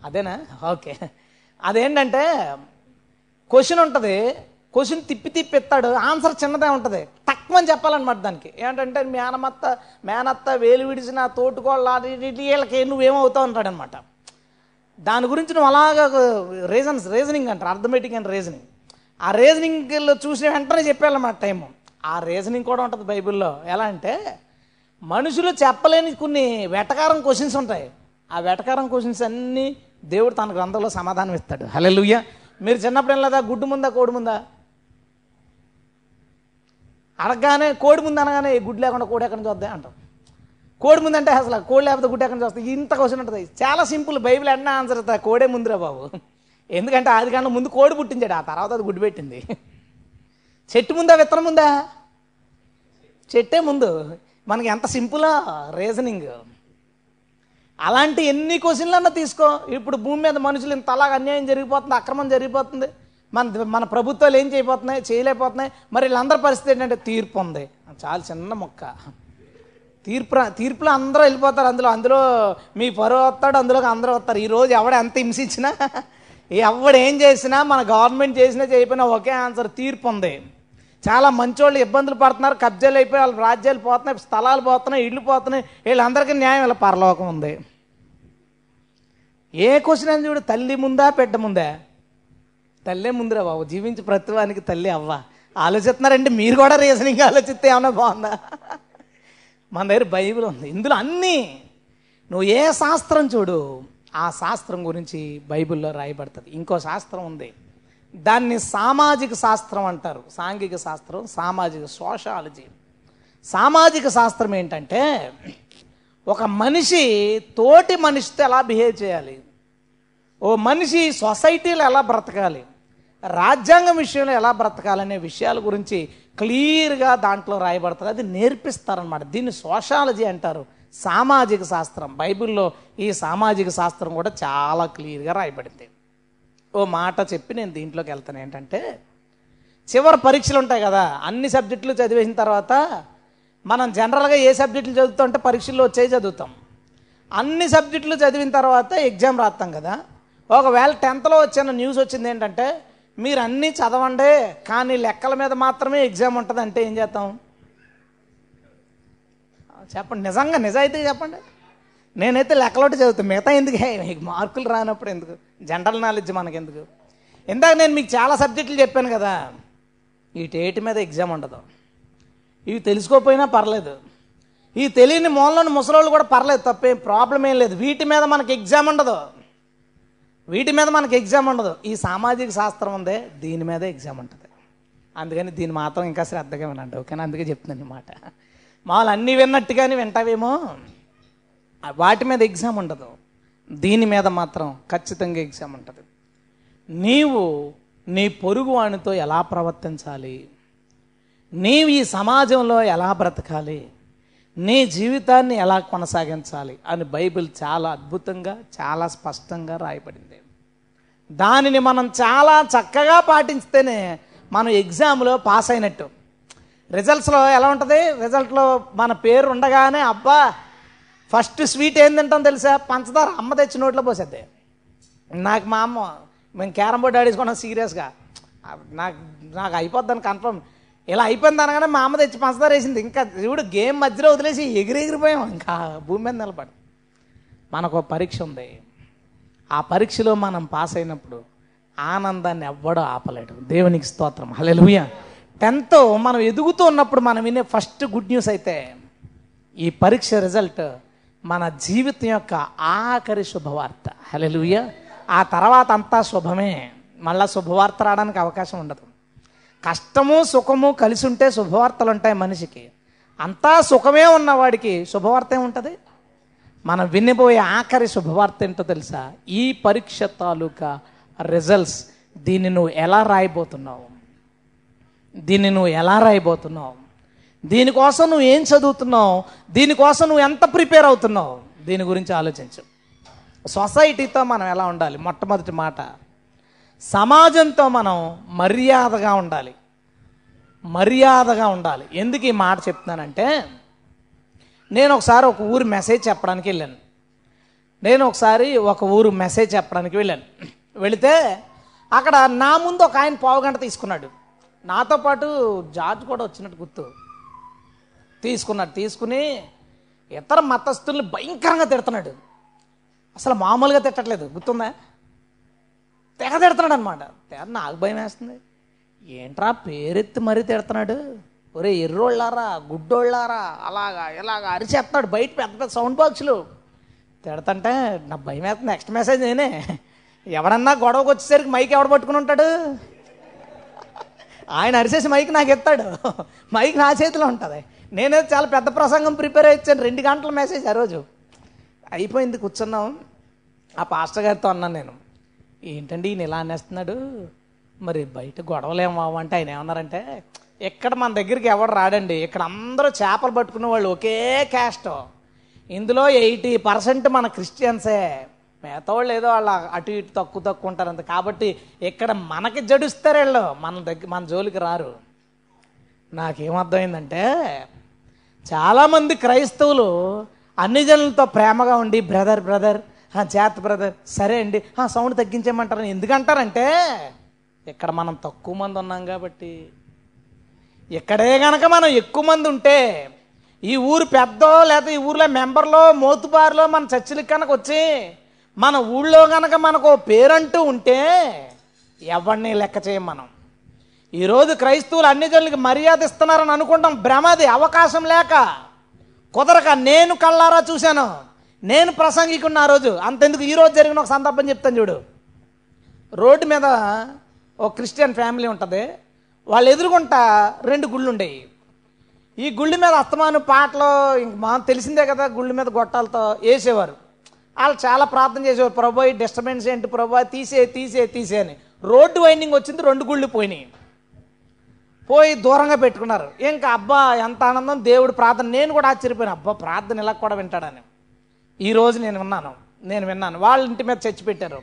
అదేనా? ఓకే. అదేంటంటే క్వశ్చన్ ఉంటుంది క్వశ్చన్ తిప్పి తిప్పి ఎత్తాడు ఆన్సర్ చిన్నదే ఉంటుంది. తక్కువ అని చెప్పాలన్నమాట దానికి. ఏంటంటే మేనమత్త మేనత్త వేలు విడిచిన తోటుకోళ్ళ వీళ్ళకి నువ్వేమవుతావు అంటాడనమాట దాని గురించి నువ్వు అలాగా రీజన్స్ రీజనింగ్ అంటారు అర్థమెటిక్ అండ్ రీజనింగ్ ఆ రీజనింగ్లో చూసిన వెంటనే చెప్పాలన్నమాట టైము. ఆ రీజనింగ్ కూడా ఉంటుంది బైబిల్లో. ఎలా అంటే మనుషులు చెప్పలేని కొన్ని వెటకారం క్వశ్చన్స్ ఉంటాయి. ఆ వెటకారం క్వశ్చన్స్ అన్నీ దేవుడు తన గ్రంథంలో సమాధానం ఇస్తాడు. హలెలుయ్య మీరు చిన్నప్పుడు ఏం లేదా? గుడ్డు ముందా కోడి ముందా? అడగగానే కోడి ముందు అనగానే గుడ్డు లేకుండా కోడి ఎక్కడ చూద్దాం అంటాం. కోడి ముందు అంటే అసలు కోడి లేకపోతే గుడ్డు ఎక్కడ చూస్తాయి ఇంత క్వశ్చన్ ఉంటుంది. చాలా సింపుల్. బైబిల్ ఎన్న ఆన్సర్ అవుతుంది కోడే ముందురా బాబు. ఎందుకంటే ఆది కన్నా ముందు కోడి పుట్టించాడు. ఆ తర్వాత అది గుడ్డు పెట్టింది. చెట్టు ముందా విత్తనం ముందా? చెట్టే ముందు. మనకి ఎంత సింపులా రీజనింగ్. అలాంటి ఎన్ని క్వశ్చన్లన్నా తీసుకో. ఇప్పుడు భూమి మీద మనుషులు ఇంత అలాగ అన్యాయం జరిగిపోతుంది అక్రమం జరిగిపోతుంది. మన మన ప్రభుత్వాలు ఏం చేయబోతున్నాయి? చేయలేకపోతున్నాయి. మరి వీళ్ళందరి పరిస్థితి ఏంటంటే తీర్పు ఉంది. చాలా చిన్న మొక్క. తీర్పు తీర్పులో అందరూ వెళ్ళిపోతారు. అందులో అందులో మీ పరువు వస్తాడు అందులోకి అందరూ వస్తారు. ఈరోజు ఎవడ ఎంత హింసించినా ఎవడు ఏం చేసినా మన గవర్నమెంట్ చేసినా చేయకపోయినా ఒకే ఆన్సర్ తీర్పు ఉంది. చాలా మంచోళ్ళు ఇబ్బందులు పడుతున్నారు. కబ్జాలు అయిపోయి వాళ్ళ రాజ్యాలు పోతున్నాయి స్థలాలు పోతున్నాయి ఇళ్ళు పోతున్నాయి. వీళ్ళందరికీ న్యాయం ఇలా పరలోకం ఉంది. ఏ క్వశ్చన్ అని చూడు తల్లి ముందా బిడ్డ ముందా? తల్లే ముందురా బాబు జీవించి ప్రతివానికి తల్లి అవ్వ. ఆలోచిస్తున్నారంటే మీరు కూడా రీజనింగ్ ఆలోచిస్తే ఏమైనా బాగుందా? మన దగ్గర బైబిల్ ఉంది. ఇందులో అన్నీ. నువ్వు ఏ శాస్త్రం చూడు ఆ శాస్త్రం గురించి బైబిల్లో రాయబడుతుంది. ఇంకో శాస్త్రం ఉంది. దాన్ని సామాజిక శాస్త్రం అంటారు. సాంఘిక శాస్త్రం సామాజిక సోషాలజీ. సామాజిక శాస్త్రం ఏంటంటే ఒక మనిషి తోటి మనిషితో ఎలా బిహేవ్ చేయాలి? ఓ మనిషి సొసైటీలో ఎలా బ్రతకాలి? రాజ్యాంగం విషయంలో ఎలా బ్రతకాలనే విషయాల గురించి క్లియర్గా దాంట్లో రాయబడుతుంది అది నేర్పిస్తారనమాట దీన్ని సోషాలజీ అంటారు. సామాజిక శాస్త్రం. బైబిల్లో ఈ సామాజిక శాస్త్రం కూడా చాలా క్లియర్గా రాయబడింది. ఓ మాట చెప్పి నేను దీంట్లోకి వెళ్తాను. ఏంటంటే చివరి పరీక్షలు ఉంటాయి కదా అన్ని సబ్జెక్టులు చదివేసిన తర్వాత మనం జనరల్గా ఏ సబ్జెక్టులు చదువుతుంటే పరీక్షల్లో వచ్చేవి చదువుతాం. అన్ని సబ్జెక్టులు చదివిన తర్వాత ఎగ్జామ్ రాస్తాం కదా. ఒకవేళ టెన్త్లో వచ్చిన న్యూస్ వచ్చింది ఏంటంటే మీరు అన్నీ చదవండి కానీ లెక్కల మీద మాత్రమే ఎగ్జామ్ ఉంటుంది అంటే ఏం చేస్తాం? చెప్పండి. నిజంగా నిజాయితీ చెప్పండి. నేనైతే లెక్కలోటి చదువుతాను మిగతా ఎందుకు? మీకు మార్కులు రానప్పుడు ఎందుకు? జనరల్ నాలెడ్జ్ మనకెందుకు? ఇందాక నేను మీకు చాలా సబ్జెక్టులు చెప్పాను కదా ఈ టేట్ మీద ఎగ్జామ్ ఉండదు. ఇవి తెలుసుకోకపోయినా పర్లేదు. ఈ తెలియని మూలలోని ముసలోళ్ళు కూడా పర్లేదు తప్పేం ప్రాబ్లం ఏం లేదు. వీటి మీద మనకి ఎగ్జామ్ ఉండదు. వీటి మీద మనకి ఎగ్జామ్ ఉండదు. ఈ సామాజిక శాస్త్రం ఉందే దీని మీద ఎగ్జామ్ ఉంటుంది. అందుకని దీన్ని మాత్రం ఇంకా శ్రద్ధగా వినండి ఓకేనా? అందుకే చెప్తున్నాను అన్నమాట మామూలు అన్నీ విన్నట్టుగానే వింటావేమో? వాటి మీద ఎగ్జామ్ ఉండదు. దీని మీద మాత్రం ఖచ్చితంగా ఎగ్జామ్ ఉంటుంది. నీవు నీ పొరుగువానితో ఎలా ప్రవర్తించాలి? నీవు ఈ సమాజంలో ఎలా బ్రతకాలి? నీ జీవితాన్ని ఎలా కొనసాగించాలి? అని బైబిల్ చాలా అద్భుతంగా చాలా స్పష్టంగా రాయబడింది. దానిని మనం చాలా చక్కగా పాటించితేనే మనం ఎగ్జామ్లో పాస్ అయినట్టు. రిజల్ట్స్లో ఎలా ఉంటుంది? రిజల్ట్లో మన పేరు ఉండగానే అబ్బా ఫస్ట్ స్వీట్ ఏం తింటాం తెలుసా? పంచదార అమ్మ తెచ్చి నోట్లో పోసేద్ది. నాకు మా అమ్మ మేము క్యారం బోర్డు ఆడేసుకున్నాం సీరియస్గా. నాకు నాకు అయిపోద్దని కన్ఫర్మ్. ఇలా అయిపోయింది అనగానే మా అమ్మ తెచ్చి పంచదార వేసింది. ఇంకా చూడు గేమ్ మధ్యలో వదిలేసి ఎగిరి ఎగిరిపోయాం. ఇంకా భూమి మీద నిలబడి. మనకు ఒక పరీక్ష ఉంది. ఆ పరీక్షలో మనం పాస్ అయినప్పుడు ఆనందాన్ని ఎవ్వడో ఆపలేడు. దేవునికి స్తోత్రం. హల్లెలూయా. టెన్త్ మనం ఎదుగుతూ ఉన్నప్పుడు మనం వినే ఫస్ట్ గుడ్ న్యూస్ అయితే ఈ పరీక్ష రిజల్ట్ మన జీవితం యొక్క ఆఖరి శుభవార్త. హలెలుయ ఆ తర్వాత అంతా శుభమే. మళ్ళా శుభవార్త రావడానికి అవకాశం ఉండదు. కష్టము సుఖము కలిసి ఉంటే శుభవార్తలు ఉంటాయి మనిషికి. అంతా సుఖమే ఉన్నవాడికి శుభవార్త ఏముంటుంది మనం వినిపోయే ఆఖరి శుభవార్త ఏంటో తెలుసా? ఈ పరీక్ష తాలూకా రిజల్ట్స్ దీన్ని నువ్వు ఎలా రాయబోతున్నావు? దీన్ని నువ్వు ఎలా రాయబోతున్నావు? దీనికోసం నువ్వు ఏం చదువుతున్నావు? దీనికోసం నువ్వు ఎంత ప్రిపేర్ అవుతున్నావు? దీని గురించి ఆలోచించు. సొసైటీతో మనం ఎలా ఉండాలి? మొట్టమొదటి మాట. సమాజంతో మనం మర్యాదగా ఉండాలి. మర్యాదగా ఉండాలి. ఎందుకు ఈ మాట చెప్తున్నానంటే నేను ఒకసారి ఒక ఊరి మెసేజ్ చెప్పడానికి వెళ్ళాను. నేను ఒకసారి ఒక ఊరు మెసేజ్ చెప్పడానికి వెళ్ళాను. వెళితే అక్కడ నా ముందు ఒక ఆయన పావు గంట తీసుకున్నాడు. నాతో పాటు జార్జ్ కూడా వచ్చినట్టు గుర్తు. తీసుకున్నాడు తీసుకుని ఇతర మతస్థుల్ని భయంకరంగా తిడుతున్నాడు. అసలు మామూలుగా తిట్టట్లేదు. గుర్తుందా? తెగ తిడుతున్నాడు అనమాట తెగ నాకు భయం వేస్తుంది. ఏంట్రా పేరెత్తి మరీ తిడుతున్నాడు? ఒరే ఎర్రోళ్ళారా గుడ్డోళ్ళారా? అలాగా ఇలాగా అరిచేస్తున్నాడు బయట పెద్ద పెద్ద సౌండ్ బాక్సులు తిడతంటే నా భయం వేస్తుంది. నెక్స్ట్ మెసేజ్ నేనే. ఎవడన్నా గొడవకు వచ్చేసరికి మైక్ ఎవడ పట్టుకుని ఉంటాడు? ఆయన అరిసేసి మైక్ నాకు ఎత్తాడు మైక్ [laughs] నా చేతిలో ఉంటుంది. నేనే చాలా పెద్ద ప్రసంగం ప్రిపేర్ అయ్యాను రెండు గంటల మెసేజ్ ఆ రోజు. అయిపోయింది కూర్చున్నాం. ఆ పాస్టర్ గారితో అన్నాను నేను ఏంటండి ఈయన ఇలా అనేస్తున్నాడు? మరి బయట గొడవలేమావు అంటే ఆయన ఏమన్నారంటే ఇక్కడ మన దగ్గరికి ఎవడు రాడండి. ఇక్కడ అందరూ చేపలు పట్టుకునే వాళ్ళు ఒకే క్యాస్ట్ ఇందులో ఎయిటీ పర్సెంట్ మన క్రిస్టియన్సే. మిగతా వాళ్ళు ఏదో వాళ్ళ అటు ఇటు తక్కువ తక్కువ ఉంటారు అంత. కాబట్టి ఇక్కడ మనకి జడుస్తారు వీళ్ళు. మన దగ్గర మన జోలికి రారు. నాకేమర్థమైందంటే చాలామంది క్రైస్తవులు అన్ని జనులతో ప్రేమగా ఉండి బ్రదర్ బ్రదర్ చేత బ్రదర్ సరే అండి సౌండ్ తగ్గించేయమంటారని ఎందుకంటారంటే ఇక్కడ మనం తక్కువ మంది ఉన్నాం కాబట్టి. ఇక్కడే గనక మనం ఎక్కువ మంది ఉంటే ఈ ఊరు పెద్దో లేదా ఈ ఊర్లో మెంబర్లో మోతుబారులో మన చర్చిలకు కనుక వచ్చి మన ఊళ్ళో కనుక మనకు ఓ పేరంటూ ఉంటే ఎవరిని లెక్క చేయం మనం? ఈరోజు క్రైస్తవులు అన్ని జనులకి మర్యాద ఇస్తున్నారని అనుకుంటాం. భ్రమది అవకాశం లేక. కుదరక నేను కళ్ళారా చూశాను. నేను ప్రసంగికున్న ఆ రోజు. అంతెందుకు ఈరోజు జరిగిన ఒక సందర్భం చెప్తాను చూడు. రోడ్డు మీద ఒక క్రిస్టియన్ ఫ్యామిలీ ఉంటుంది. వాళ్ళు ఎదురుగుంటా రెండు గుళ్ళు ఉండేవి ఈ గుళ్ళ మీద అస్తమాను పాటలు ఇంక మా తెలిసిందే కదా గుళ్ళ మీద గొట్టాలతో వేసేవారు వాళ్ళు చాలా ప్రార్థన చేసేవారు. ప్రభు ఈ డిస్టర్బెన్స్ ఏంటి? ప్రభు తీసే తీసే తీసే అని. రోడ్డు వైండింగ్ వచ్చింది రెండు గుళ్ళు పోయినాయి. పోయి దూరంగా పెట్టుకున్నారు. ఇంకా అబ్బా ఎంత ఆనందం దేవుడు ప్రార్థన. నేను కూడా ఆశ్చర్యపోయాను. అబ్బా ప్రార్థన ఇలా కూడా వింటాడని. ఈ రోజు నేను విన్నాను. నేను విన్నాను. వాళ్ళ ఇంటి మీద చచ్చిపెట్టారు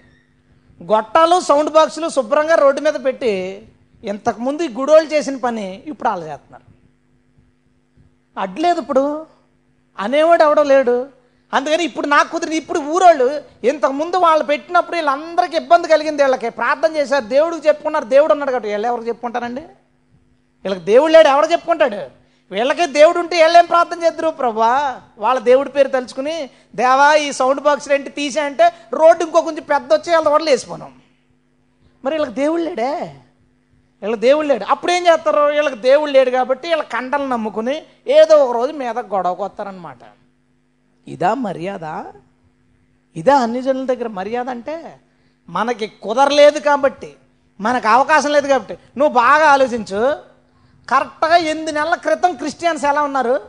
గొట్టాలు సౌండ్ బాక్సులు శుభ్రంగా రోడ్డు మీద పెట్టి ఇంతకుముందు ఈ గుడోళ్ళు చేసిన పని ఇప్పుడు వాళ్ళు చేస్తున్నారు. అడ్లేదు ఇప్పుడు. అనేవాడు ఎవడో లేడు. అందుకని ఇప్పుడు నాకు కుదిరింది ఇప్పుడు ఊరోళ్ళు ఇంతకుముందు వాళ్ళు పెట్టినప్పుడు వీళ్ళందరికీ ఇబ్బంది కలిగింది వీళ్ళకి. ప్రార్థన చేశారు దేవుడికి చెప్పుకున్నారు దేవుడు ఉన్నాడు కాబట్టి వీళ్ళు ఎవరికి చెప్పుకుంటారండి? వీళ్ళకి దేవుడు లేడు ఎవరు చెప్పుకుంటాడు? వీళ్ళకి దేవుడు ఉంటే వీళ్ళేం ప్రార్థన చేద్దరు ప్రభా? వాళ్ళ దేవుడి పేరు తలుచుకుని దేవా ఈ సౌండ్ బాక్స్ ఏంటి తీసాయంటే అంటే రోడ్డు ఇంకో కొంచెం పెద్ద వచ్చి వాళ్ళ వాళ్ళు వేసిపోనాం మరి వీళ్ళకి దేవుడు లేడే? వీళ్ళకి దేవుడు లేడు. అప్పుడు ఏం చేస్తారు? వీళ్ళకి దేవుడు లేడు కాబట్టి వీళ్ళ కండలు నమ్ముకుని ఏదో ఒక రోజు మీద గొడవకు వస్తారనమాట ఇదా మర్యాద? ఇదా అన్ని జనుల దగ్గర మర్యాద అంటే? మనకి కుదరలేదు కాబట్టి మనకు అవకాశం లేదు కాబట్టి. నువ్వు బాగా ఆలోచించు. కరెక్ట్గా ఎనిమిది నెలల క్రితం క్రిస్టియన్స్ ఎలా ఉన్నారు?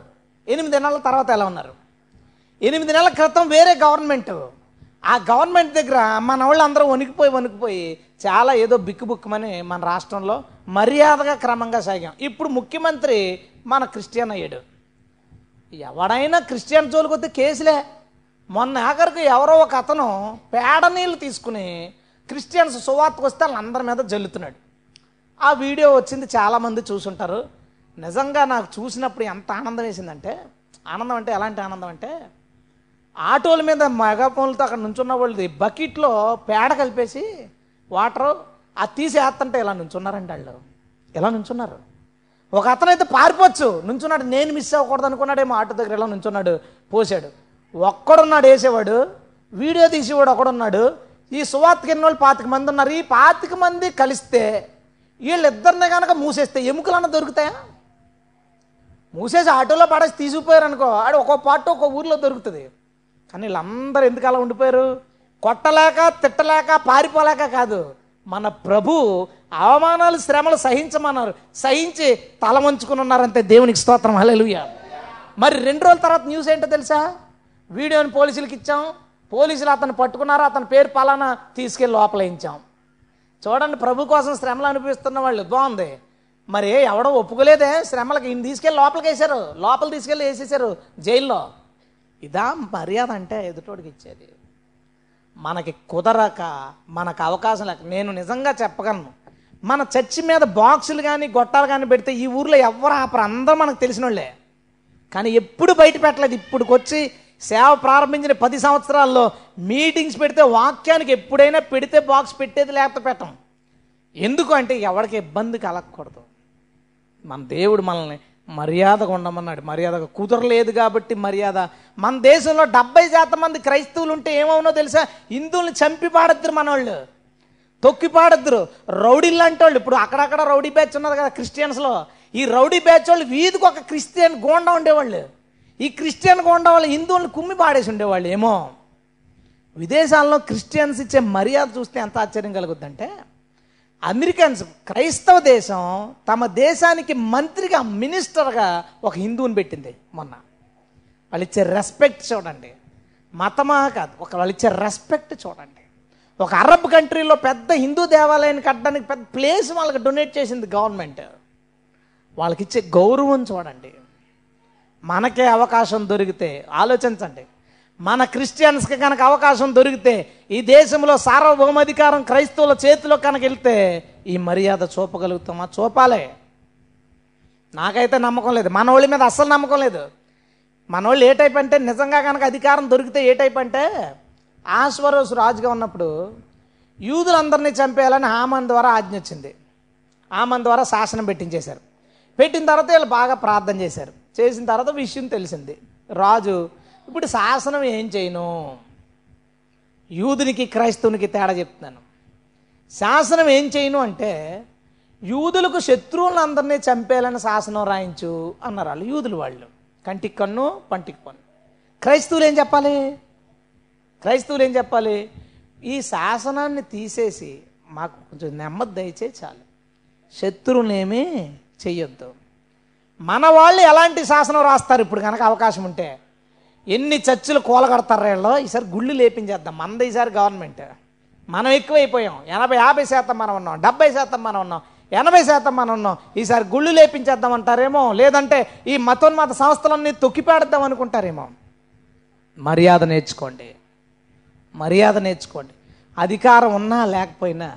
ఎనిమిది నెలల తర్వాత ఎలా ఉన్నారు? ఎనిమిది నెలల క్రితం వేరే గవర్నమెంట్. ఆ గవర్నమెంట్ దగ్గర మన వాళ్ళు అందరూ వణికిపోయి వణికిపోయి చాలా ఏదో బిక్కుబుక్కుమని మన రాష్ట్రంలో మర్యాదగా క్రమంగా సాగాం. ఇప్పుడు ముఖ్యమంత్రి మన క్రిస్టియన్ అయ్యాడు. ఎవడైనా క్రిస్టియన్ జోలికి కేసులే. మొన్న ఆఖరికి ఎవరో ఒక అతను పేడ నీళ్ళు తీసుకుని క్రిస్టియన్స్ సువార్తకు వస్తే వాళ్ళందరి మీద జల్లుతున్నాడు. ఆ వీడియో వచ్చింది చాలామంది చూసుంటారు. నిజంగా నాకు చూసినప్పుడు ఎంత ఆనందం వేసిందంటే ఆనందం అంటే ఎలాంటి ఆనందం అంటే ఆటోల మీద మెగాఫోన్లతో అక్కడ నుంచున్న వాళ్ళది బకెట్లో పేడ కలిపేసి వాటర్ అది తీసి వేస్తుంటే ఇలా నుంచున్నారండి వాళ్ళు. ఇలా నుంచున్నారు. ఒక అతనైతే పారిపోవచ్చు. నుంచున్నాడు. నేను మిస్ అవ్వకూడదు అనుకున్నాడేమో ఆటో దగ్గర ఇలా నుంచున్నాడు పోసాడు ఒక్కడున్నాడు వేసేవాడు వీడియో తీసేవాడు ఒకడున్నాడు. ఈ సువార్తకి ఎన్నోళ్ళు పాతిక మంది ఉన్నారు. ఈ పాతిక మంది కలిస్తే వీళ్ళిద్దరిని కనుక మూసేస్తే ఎముకలన్నా దొరుకుతాయా? మూసేసి ఆటోలో పడేసి తీసుకుపోయారు అనుకో ఆడు ఒక్కో పాటు ఒక్కో ఊర్లో దొరుకుతుంది. కానీ వీళ్ళందరూ ఎందుకు అలా ఉండిపోయారు? కొట్టలేక తిట్టలేక పారిపోలేక కాదు. మన ప్రభు అవమానాలు శ్రమలు సహించమన్నారు. సహించి తల వంచుకుని ఉన్నారంతే దేవునికి స్తోత్రం. హల్లెలూయా. మరి రెండు రోజుల తర్వాత న్యూస్ ఏంటో తెలుసా? వీడియోని పోలీసులకు ఇచ్చాం. పోలీసులు అతను పట్టుకున్నారు. అతని పేరు పలానా తీసుకెళ్ళి లోపల ఇచ్చాం చూడండి ప్రభు కోసం శ్రమలు అనిపిస్తున్న వాళ్ళు బాగుంది. మరి ఎవడో ఒప్పుకోలేదే శ్రమలకి ఈయన తీసుకెళ్ళి లోపలికి వేసారు లోపల తీసుకెళ్ళి వేసేసారు జైల్లో. ఇదా మర్యాద అంటే ఎదుటోడికి ఇచ్చేది. మనకి కుదరక మనకు అవకాశం లేక నేను నిజంగా చెప్పగలను. మన చర్చి మీద బాక్సులు కానీ గొట్టాలు కానీ పెడితే ఈ ఊర్లో ఎవరు ఆపరు అందరూ మనకు తెలిసిన వాళ్ళే కానీ ఎప్పుడు బయట పెట్టలేదు. ఇప్పుడుకొచ్చి సేవ ప్రారంభించిన పది సంవత్సరాల్లో మీటింగ్స్ పెడితే వాక్యానికి ఎప్పుడైనా పెడితే బాక్స్ పెట్టేది లేకపోతే పెట్టం. ఎందుకు అంటే ఎవరికి ఇబ్బంది కలగకూడదు. మన దేవుడు మనల్ని మర్యాదగా ఉండమన్నాడు. మర్యాదగా కుదరలేదు కాబట్టి మర్యాద. మన దేశంలో డెబ్బై శాతం మంది క్రైస్తవులు ఉంటే ఏమవునో తెలుసా? హిందువుల్ని చంపి పాడద్దురు మనోళ్ళు. తొక్కి పాడద్దురు రౌడీలు అంటే వాళ్ళు. ఇప్పుడు అక్కడక్కడ రౌడీ బ్యాచ్ ఉన్నది కదా క్రిస్టియన్స్లో. ఈ రౌడీ బ్యాచ్ వాళ్ళు వీధికి ఒక క్రిస్టియన్ గోండా ఉండేవాళ్ళు. ఈ క్రిస్టియన్ గోండా వాళ్ళు హిందువులను కుమ్మి పాడేసి ఉండేవాళ్ళు ఏమో. విదేశాల్లో క్రిస్టియన్స్ ఇచ్చే మర్యాద చూస్తే ఎంత ఆశ్చర్యం కలుగుద్దంటే అమెరికన్స్ క్రైస్తవ దేశం తమ దేశానికి మంత్రిగా మినిస్టర్గా ఒక హిందువుని పెట్టింది మొన్న. వాళ్ళు ఇచ్చే రెస్పెక్ట్ చూడండి. మతమా కాదు ఒక వాళ్ళు ఇచ్చే రెస్పెక్ట్ చూడండి. ఒక అరబ్ కంట్రీలో పెద్ద హిందూ దేవాలయాన్ని కట్టడానికి పెద్ద ప్లేస్ వాళ్ళకి డొనేట్ చేసింది గవర్నమెంట్. వాళ్ళకి ఇచ్చే గౌరవం చూడండి. మనకే అవకాశం దొరికితే ఆలోచించండి. మన క్రిస్టియన్స్కి కనుక అవకాశం దొరికితే ఈ దేశంలో సార్వభౌమాధికారం క్రైస్తవుల చేతిలో కనుక వెళ్తే ఈ మర్యాద చూపగలుగుతామా? చూపాలే. నాకైతే నమ్మకం లేదు. మన వాళ్ళ మీద అస్సలు నమ్మకం లేదు. మన వాళ్ళు ఏ టైప్ అంటే నిజంగా కనుక అధికారం దొరికితే ఏ టైప్ అంటే ఆశ్వరోస్ రాజుగా ఉన్నప్పుడు యూదులందరినీ చంపేయాలని హామన్ ద్వారా ఆజ్ఞ వచ్చింది. ఆమన్ ద్వారా శాసనం పెట్టించేశారు. పెట్టిన తర్వాత వీళ్ళు బాగా ప్రార్థన చేశారు. చేసిన తర్వాత విషయం తెలిసింది. రాజు ఇప్పుడు శాసనం ఏం చేయను? యూదునికి క్రైస్తవునికి తేడా చెప్తున్నాను. శాసనం ఏం చేయను అంటే యూదులకు శత్రువులందరినీ చంపేయాలని శాసనం రాయించు అన్నారు వాళ్ళు యూదులు వాళ్ళు. కంటికి కన్ను పంటికి పన్ను. క్రైస్తవులు ఏం చెప్పాలి? క్రైస్తవులు ఏం చెప్పాలి? ఈ శాసనాన్ని తీసేసి మాకు కొంచెం నెమ్మది దయచే చాలు. శత్రువునేమీ చెయ్యొద్దు. మన వాళ్ళు ఎలాంటి శాసనం రాస్తారు? ఇప్పుడు కనుక అవకాశం ఉంటే. ఎన్ని చర్చిలు కూలగడతారు వీళ్ళు? ఈసారి గుళ్ళు లేపించేద్దాం. మనది ఈసారి గవర్నమెంట్. మనం ఎక్కువైపోయాం. ఎనభై యాభై శాతం మనం ఉన్నాం. డెబ్బై శాతం మనం ఉన్నాం. ఎనభై శాతం మనం ఉన్నాం. ఈసారి గుళ్ళు లేపించేద్దాం అంటారేమో? లేదంటే ఈ మతోన్మత సంస్థలన్నీ తొక్కిపేడద్దాం అనుకుంటారేమో? మర్యాద నేర్చుకోండి. మర్యాద నేర్చుకోండి. అధికారం ఉన్నా లేకపోయినా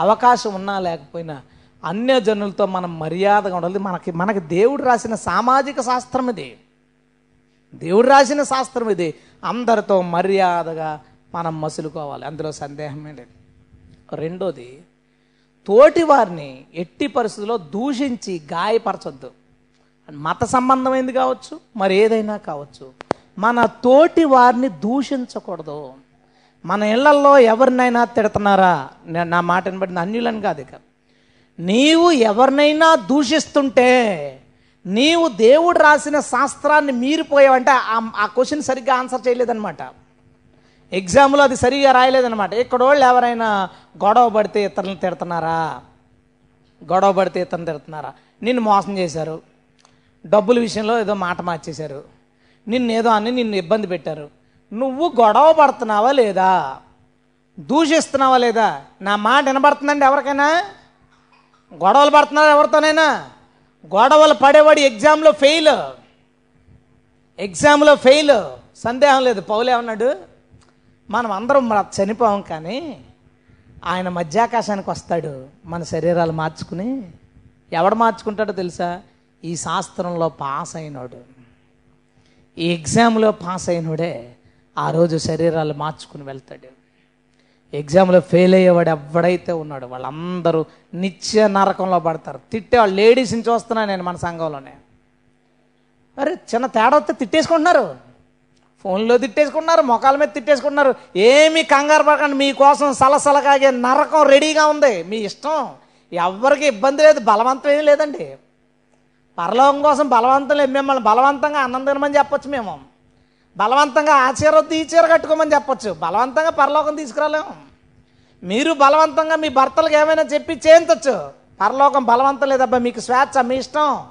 అవకాశం ఉన్నా లేకపోయినా అన్య జనులతో మనం మర్యాదగా ఉండాలి. మనకి మనకి దేవుడు రాసిన సామాజిక శాస్త్రం ఇది. దేవుడు రాసిన శాస్త్రం ఇది. అందరితో మర్యాదగా మనం మసులుకోవాలి. అందులో సందేహమే లేదు. రెండోది తోటి వారిని ఎట్టి పరిస్థితుల్లో దూషించి గాయపరచొద్దు. మత సంబంధమైంది కావచ్చు మరి ఏదైనా కావచ్చు. మన తోటి వారిని దూషించకూడదు. మన ఇళ్ళలో ఎవరినైనా తిడుతున్నారా? నేను నా మాటను బట్టి అన్యులని కాదు ఇక. నీవు ఎవరినైనా దూషిస్తుంటే నీవు దేవుడు రాసిన శాస్త్రాన్ని మీరిపోయావంటే ఆ- ఆ క్వశ్చన్ సరిగ్గా ఆన్సర్ చేయలేదనమాట ఎగ్జామ్లో అది సరిగా ఇక్కడ వాళ్ళు ఎవరైనా గొడవ పడితే ఇతరులను తిడుతున్నారా? గొడవ పడితే ఇతరులను తిడుతున్నారా? నిన్ను మోసం చేశారు. డబ్బుల విషయంలో ఏదో మాట మార్చేశారు. నిన్ను ఏదో అని నిన్ను ఇబ్బంది పెట్టారు. నువ్వు గొడవ పడుతున్నావా లేదా? దూషిస్తున్నావా లేదా? నా మాట వినబడుతుందండి ఎవరికైనా? గొడవలు పడుతున్నారు ఎవరితోనైనా? గొడవలు పడేవాడు ఎగ్జామ్లో ఫెయిల్. ఎగ్జామ్లో ఫెయిల్. సందేహం లేదు. పౌలు ఏమన్నాడు? మనం అందరం చనిపోవం చనిపోం కానీ ఆయన మధ్యాకాశానికి వస్తాడు. మన శరీరాలు మార్చుకుని ఎవడు మార్చుకుంటాడో తెలుసా? ఈ శాస్త్రంలో పాస్ అయినోడు. ఈ ఎగ్జామ్లో పాస్ అయినోడే ఆ రోజు శరీరాలు మార్చుకుని వెళ్తాడు. ఎగ్జామ్లో ఫెయిల్ అయ్యేవాడు ఎవడైతే ఉన్నాడు వాళ్ళందరూ నిత్య నరకంలో పడతారు. తిట్టేవాళ్ళు లేడీస్ని చూస్తున్నాను నేను మన సంఘంలోనే. అరే చిన్న తేడా వస్తే తిట్టేసుకుంటున్నారు. ఫోన్లో తిట్టేసుకుంటున్నారు మొఖాల మీద తిట్టేసుకుంటున్నారు. ఏమీ కంగారు పడకండి మీకోసం సలసలకాగే నరకం రెడీగా ఉంది. మీ ఇష్టం. ఎవరికి ఇబ్బంది లేదు బలవంతం ఏం లేదండి. పరలోకం కోసం బలవంతం లేదు. మిమ్మల్ని బలవంతంగా అన్నం తినమని చెప్పొచ్చు మేము. బలవంతంగా ఆ చీర వద్దు ఈ చీర కట్టుకోమని చెప్పొచ్చు. బలవంతంగా పరలోకం తీసుకురాలేము మీరు బలవంతంగా మీ భర్తలకు ఏమైనా చెప్పి చేయించవచ్చు పరలోకం బలవంతం లేదబ్బా మీకు స్వేచ్ఛ మీ ఇష్టం.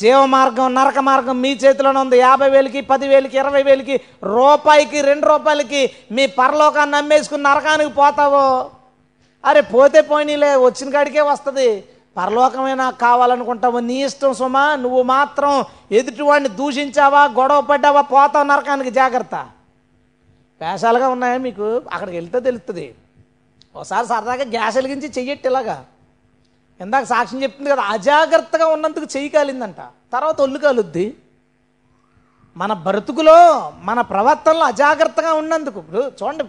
జీవ మార్గం నరక మార్గం మీ చేతిలోనే ఉంది. యాభై వేలకి పదివేలకి ఇరవై వేలకి రూపాయికి రెండు రూపాయలకి మీ పరలోకాన్ని నమ్మేసుకుని నరకానికి పోతావు? అరే పోతే పోనీలే వచ్చిన కాడికే వస్తుంది. పరలోకమే నాకు కావాలనుకుంటావు? నీ ఇష్టం సుమా నువ్వు మాత్రం ఎదుటివాడిని దూషించావా గొడవ పడ్డావా పోతావు నరకానికి జాగ్రత్త. వేషాలుగా ఉన్నాయా మీకు? అక్కడికి వెళ్తే తెలుస్తుంది ఒకసారి సరదాగా గ్యాస్ వెలిగించి చెయ్యట్టు ఇలాగా. ఇందాక సాక్ష్యం చెప్తుంది కదా అజాగ్రత్తగా ఉన్నందుకు చెయ్యి కాలిందంట. తర్వాత ఒళ్ళు కాలుద్ది. మన బ్రతుకులో మన ప్రవర్తనలో అజాగ్రత్తగా ఉన్నందుకు ఇప్పుడు చూడండి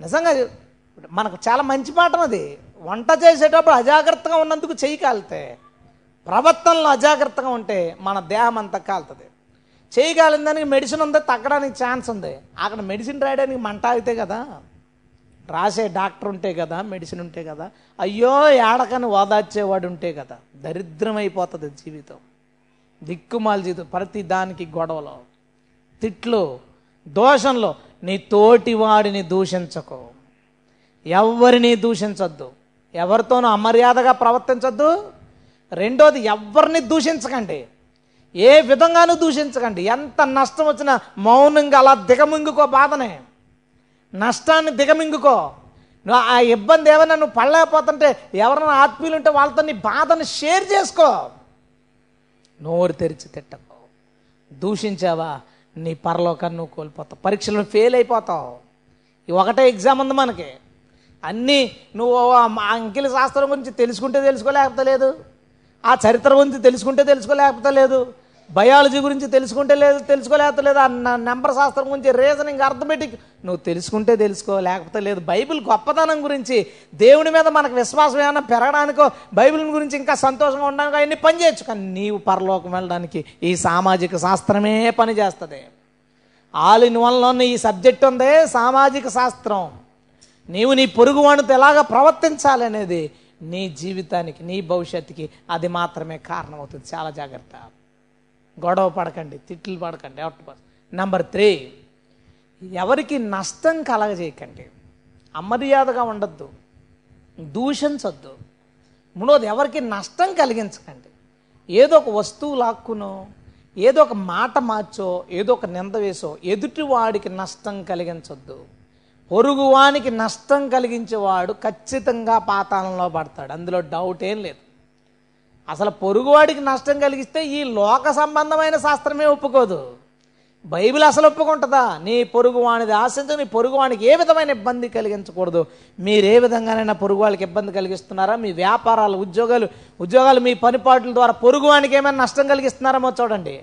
నిజంగా మనకు చాలా మంచి పాఠం అది. వంట చేసేటప్పుడు అజాగ్రత్తగా ఉన్నందుకు చెయ్యి కాలితే ప్రవర్తనలో అజాగ్రత్తగా ఉంటే మన దేహం అంతా కాలుతుంది. చేయగలిగిన దానికి మెడిసిన్ ఉంది? తగ్గడానికి ఛాన్స్ ఉంది. అక్కడ మెడిసిన్ రాయడానికి మంట ఆగితే కదా. రాసే డాక్టర్ ఉంటే కదా మెడిసిన్ ఉంటే కదా అయ్యో ఏడకని ఓదార్చేవాడు ఉంటే కదా దరిద్రం అయిపోతుంది జీవితం. దిక్కుమాల జీవితం. ప్రతి దానికి గొడవలు తిట్లు దోషంలో నీ తోటి వాడిని దూషించకు. ఎవరిని దూషించొద్దు? ఎవరితోనూ అమర్యాదగా ప్రవర్తించొద్దు? రెండోది ఎవరిని దూషించకండి. ఏ విధంగానూ దూషించకండి. ఎంత నష్టం వచ్చినా మౌనంగా అలా దిగమింగుకో బాధనే. నష్టాన్ని దిగమింగుకో. నువ్వు ఆ ఇబ్బంది ఏమైనా నువ్వు పడలేకపోతుంటే ఎవరైనా ఆత్మీయులు ఉంటే వాళ్ళతో నీ బాధను షేర్ చేసుకో. నోరు తెరిచి తిట్టకు. దూషించావా? నీ పరలోకాన్ని నువ్వు కోల్పోతావు. పరీక్షలో ఫెయిల్ అయిపోతావు. ఈ ఒకటే ఎగ్జామ్ ఉంది మనకి. అన్నీ నువ్వు అంకిల శాస్త్రం గురించి తెలుసుకుంటే తెలుసుకోలేకపోతే లేదు ఆ చరిత్ర గురించి తెలుసుకుంటే తెలుసుకోలేకపోతే లేదు బయాలజీ గురించి తెలుసుకుంటే లేదు తెలుసుకోలేకపోతే లేదు ఆ నెంబర్ శాస్త్రం గురించి రీజనింగ్ అర్థమెటిక్. నువ్వు తెలుసుకుంటే తెలుసుకో లేకపోతే లేదు. బైబిల్ గొప్పతనం గురించి దేవుని మీద మనకు విశ్వాసం ఏమైనా పెరగడానికో బైబిల్ గురించి ఇంకా సంతోషంగా ఉండడానికి అవన్నీ పని చేయొచ్చు. కానీ నీవు పరలోకం వెళ్ళడానికి ఈ సామాజిక శాస్త్రమే పని చేస్తుంది. ఆల్ ఇన్ వన్లోనే ఈ సబ్జెక్ట్ ఉందే సామాజిక శాస్త్రం. నీవు నీ పొరుగు వాడితో ఎలాగ ప్రవర్తించాలి అనేది నీ జీవితానికి నీ భవిష్యత్తుకి అది మాత్రమే కారణమవుతుంది. చాలా జాగ్రత్త. గొడవ పడకండి తిట్లు పడకండి ఎవరి నెంబర్ త్రీ ఎవరికి నష్టం కలగజేయకండి. అమర్యాదగా ఉండొద్దు దూషించొద్దు మూడోది ఎవరికి నష్టం కలిగించకండి. ఏదో ఒక వస్తువు లాక్కునో ఏదో ఒక మాట మార్చో ఏదో ఒక నింద వేసో ఎదుటివాడికి నష్టం కలిగించొద్దు. పొరుగువానికి నష్టం కలిగించేవాడు ఖచ్చితంగా పాతాళంలో పడతాడు అందులో డౌట్ ఏం లేదు. అసలు పొరుగువాడికి నష్టం కలిగిస్తే ఈ లోక సంబంధమైన శాస్త్రమే ఒప్పుకోదు. బైబిల్ అసలు ఒప్పుకుంటుందా? నీ పొరుగువానిది ఆశించు నీ పొరుగువానికి ఏ విధమైన ఇబ్బంది కలిగించకూడదు. మీరు ఏ విధంగానైనా పొరుగు వాళ్ళకి ఇబ్బంది కలిగిస్తున్నారా? మీ వ్యాపారాలు ఉద్యోగాలు ఉద్యోగాలు మీ పనిపాట్ల ద్వారా పొరుగువానికి ఏమైనా నష్టం కలిగిస్తున్నారేమో చూడండి.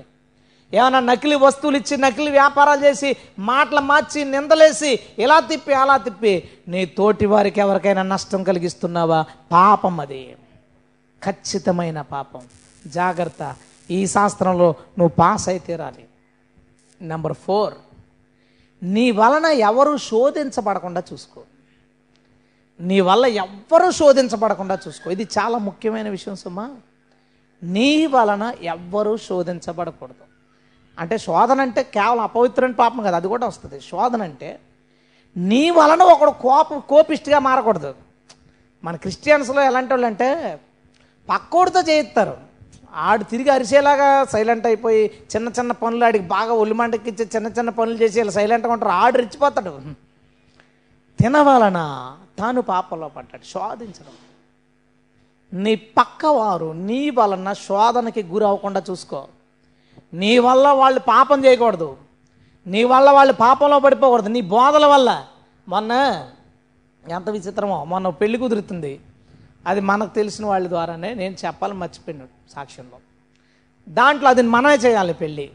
ఏమైనా నకిలీ వస్తువులు ఇచ్చి నకిలీ వ్యాపారాలు చేసి మాటలు మార్చి నిందలేసి ఇలా తిప్పి అలా తిప్పి నీ తోటి వారికి ఎవరికైనా నష్టం కలిగిస్తున్నావా? పాపం అది. ఖచ్చితమైన పాపం. జాగ్రత్త. ఈ శాస్త్రంలో నువ్వు పాస్ అయితే తీరాలి నెంబర్ ఫోర్ నీ వలన ఎవరు శోధించబడకుండా చూసుకో. నీ వల్ల ఎవ్వరూ శోధించబడకుండా చూసుకో. ఇది చాలా ముఖ్యమైన విషయం సుమా. నీ వలన ఎవ్వరూ శోధించబడకూడదు. అంటే శోధన అంటే కేవలం అపవిత్రమైన పాపం కదా అది కూడా వస్తుంది. శోధన అంటే నీ వలన ఒకడు కోప కోపిష్టిగా మారకూడదు. మన క్రిస్టియన్స్లో ఎలాంటి వాళ్ళు అంటే పక్కోడితో చేయిస్తారు. ఆడు తిరిగి అరిసేలాగా సైలెంట్ అయిపోయి చిన్న చిన్న పనులు ఆడికి బాగా ఒలిమంటకిచ్చి చిన్న చిన్న పనులు చేసి ఇలా సైలెంట్గా ఉంటారు. ఆడు రెచ్చిపోతాడు. తినవలన? తాను పాపంలో పడ్డాడు. శోధించడం. నీ పక్కవారు నీ వలన శోధనకి గురి అవ్వకుండా చూసుకో. నీ వల్ల వాళ్ళు పాపం చేయకూడదు. నీ వల్ల వాళ్ళు పాపంలో పడిపోకూడదు. నీ బోధల వల్ల. మొన్న ఎంత విచిత్రమో. మొన్న పెళ్ళి కుదురుతుంది. అది మనకు తెలిసిన వాళ్ళ ద్వారానే నేను చెప్పాలని మర్చిపోయినాడు సాక్ష్యంలో. దాంట్లో అది మనమే చేయాలి పెళ్ళి.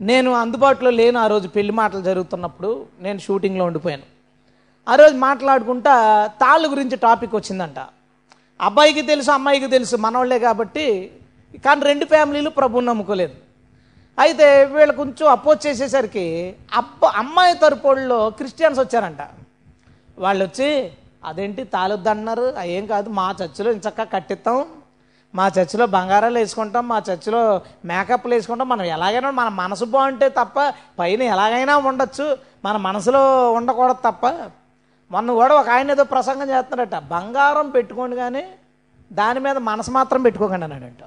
నేను అందుబాటులో లేను ఆ రోజు పెళ్ళి మాటలు జరుగుతున్నప్పుడు నేను షూటింగ్లో ఉండిపోయాను. ఆ రోజు మాట్లాడుకుంటా తాళ్ళు గురించి టాపిక్ వచ్చిందంట. అబ్బాయికి తెలుసు అమ్మాయికి తెలుసు మనవాళ్ళే కాబట్టి కానీ రెండు ఫ్యామిలీలు ప్రభుని నమ్ముకోలేదు. అయితే వీళ్ళు కొంచెం అపోజ్ చేసేసరికి అబ్బ అమ్మాయి తరపుల్లో క్రిస్టియన్స్ వచ్చారంట. వాళ్ళు వచ్చి అదేంటి తాలొద్దు అన్నారు ఏం కాదు మా చర్చిలో ఇంచక్క కట్టిస్తాం. మా చర్చిలో బంగారాలు వేసుకుంటాం మా చర్చిలో మేకప్లు వేసుకుంటాం. మనం ఎలాగైనా మన మనసు బాగుంటే తప్ప పైన ఎలాగైనా ఉండొచ్చు. మన మనసులో ఉండకూడదు తప్ప. మొన్న కూడా ఒక ఆయన ఏదో ప్రసంగం చేస్తున్నాడట బంగారం పెట్టుకోండి కానీ దాని మీద మనసు మాత్రం పెట్టుకోకండి అన్నాడంట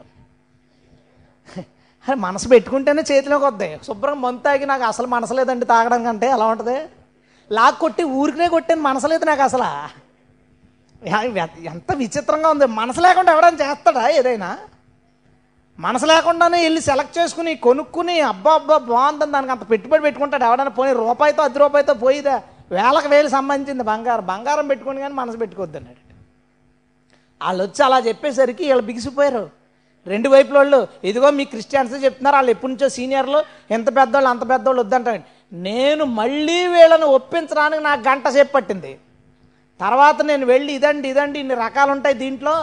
అరే మనసు పెట్టుకుంటేనే చేతిలోకి వద్దాయి శుభ్రం మందు తాగి నాకు అసలు మనసు లేదండి తాగడం కంటే ఎలా ఉంటుంది? లాక్ కొట్టి ఊరికినే కొట్టాను మనసు లేదు నాకు అసలు. ఎంత విచిత్రంగా ఉంది. మనసు లేకుండా ఎవడైనా చేస్తాడా ఏదైనా? మనసు లేకుండానే వెళ్ళి సెలెక్ట్ చేసుకుని కొనుక్కుని అబ్బా అబ్బా బాగుందని దానికి అంత పెట్టుబడి పెట్టుకుంటాడు. ఎవడైనా పోయి రూపాయితో అర్ధ రూపాయితో పోయిదా? వేలకు వేలు సంబంధించింది బంగారం. బంగారం పెట్టుకుని కానీ మనసు పెట్టుకోవద్దు అన్నాడు. వాళ్ళు వచ్చి అలా చెప్పేసరికి వీళ్ళు బిగిసిపోయారు. రెండు వైపుల వాళ్ళు ఇదిగో మీ క్రిస్టియన్స్ చెప్తున్నారు వాళ్ళు ఎప్పటి నుంచో సీనియర్లు ఎంత పెద్దోళ్ళు అంత పెద్దోళ్ళు వద్దంటాడు నేను మళ్ళీ వీళ్ళని ఒప్పించడానికి నాకు గంట సేపు పట్టింది. తర్వాత నేను వెళ్ళి ఇదండి ఇదండి ఇన్ని రకాలు ఉంటాయి దీంట్లో.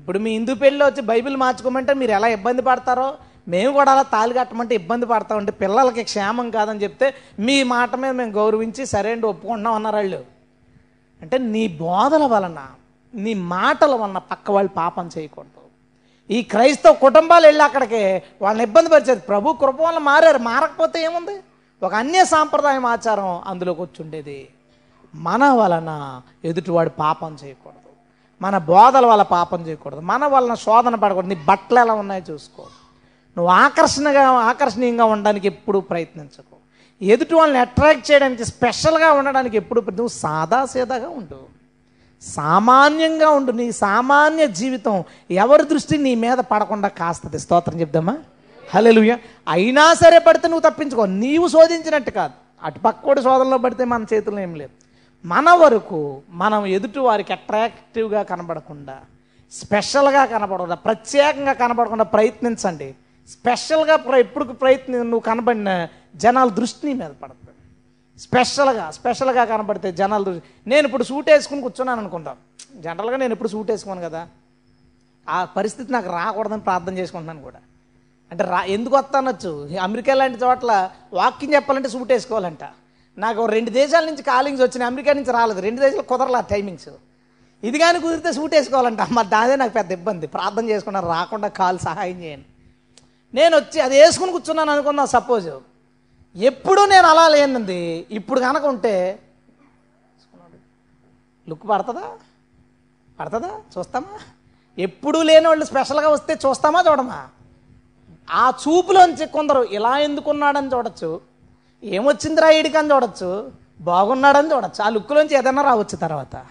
ఇప్పుడు మీ హిందూ పెళ్ళి వచ్చి బైబిల్ మార్చుకోమంటే మీరు ఎలా ఇబ్బంది పడతారో మేము కూడా అలా తాళి కట్టమంటే ఇబ్బంది పడతామంటే పిల్లలకి క్షేమం కాదని చెప్తే మీ మాట మీద మేము గౌరవించి సరే అండి ఒప్పుకుంటున్నాం అన్నారు వాళ్ళు. అంటే నీ బోధల వలన నీ మాటల వలన పక్క వాళ్ళు పాపం చేయకూడదు. ఈ క్రైస్తవ కుటుంబాలు వెళ్ళి అక్కడికి వాళ్ళని ఇబ్బంది పరిచేది ప్రభు కృప వల్ల మారారు. మారకపోతే ఏముంది? ఒక అన్య సాంప్రదాయం ఆచారం అందులోకి వచ్చి ఉండేది. మన వలన ఎదుటివాడు పాపం చేయకూడదు. మన బోధల వల్ల పాపం చేయకూడదు. మన వలన శోధన పడకూడదు. నీ బట్టలు ఎలా ఉన్నాయో చూసుకో. నువ్వు ఆకర్షణగా ఆకర్షణీయంగా ఉండడానికి ఎప్పుడు ప్రయత్నించకు. ఎదుటి వాళ్ళని అట్రాక్ట్ చేయడానికి స్పెషల్గా ఉండడానికి ఎప్పుడు నువ్వు సాదా సీదాగా ఉండు. సామాన్యంగా ఉండు. నీ సామాన్య జీవితం ఎవరి దృష్టి నీ మీద పడకుండా కాస్తుంది. స్తోత్రం చెప్దామా? హల్లెలూయా. అయినా సరే పడితే నువ్వు తప్పించుకో. నీవు శోధించినట్టు కాదు. అటు కూడా శోధనలో పడితే మన చేతుల్లో ఏం లేదు. మన వరకు మనం ఎదుటి వారికి అట్రాక్టివ్గా కనబడకుండా స్పెషల్గా కనబడకుండా ప్రత్యేకంగా కనబడకుండా ప్రయత్నించండి. స్పెషల్గా ఎప్పుడు ప్రయత్నం నువ్వు కనబడిన జనాల దృష్టిని మీద పడుతుంది స్పెషల్గా స్పెషల్గా కనబడితే జనాల దృష్టి నేను ఇప్పుడు సూట్ వేసుకుని కూర్చున్నాను అనుకుంటాం. జనరల్గా నేను ఎప్పుడు సూట్ వేసుకోను కదా. ఆ పరిస్థితి నాకు రాకూడదని ప్రార్థన చేసుకుంటున్నాను కూడా. అంటే రా ఎందుకు వస్తానొచ్చు? అమెరికా లాంటి చోట్ల వాకింగ్ చెప్పాలంటే సూట్ వేసుకోవాలంట. నాకు రెండు దేశాల నుంచి కాలింగ్స్ వచ్చినాయి అమెరికా నుంచి రాలేదు. రెండు దేశాలు కుదరలా టైమింగ్స్ ఇది కానీ కుదిరితే సూట్ వేసుకోవాలంట. మరి దాదే నాకు పెద్ద ఇబ్బంది. ప్రార్థన చేసుకున్నా రాకుండా కాలు సహాయం చేయండి నేను వచ్చి అది వేసుకుని కూర్చున్నాను అనుకుందాం సపోజ్ ఎప్పుడు నేను అలా లేనింది. ఇప్పుడు కనుక ఉంటే లుక్ పడుతుందా? పడుతుందా? చూస్తామా? ఎప్పుడూ లేని వాళ్ళు స్పెషల్గా వస్తే చూస్తామా చూడమా? ఆ చూపులోంచి కొందరు ఇలా ఎందుకున్నాడని చూడొచ్చు. ఏమొచ్చిందిరా ఈడికి అని చూడొచ్చు. బాగున్నాడని చూడొచ్చు. ఆ లుక్లోంచి ఏదైనా రావచ్చు తర్వాత.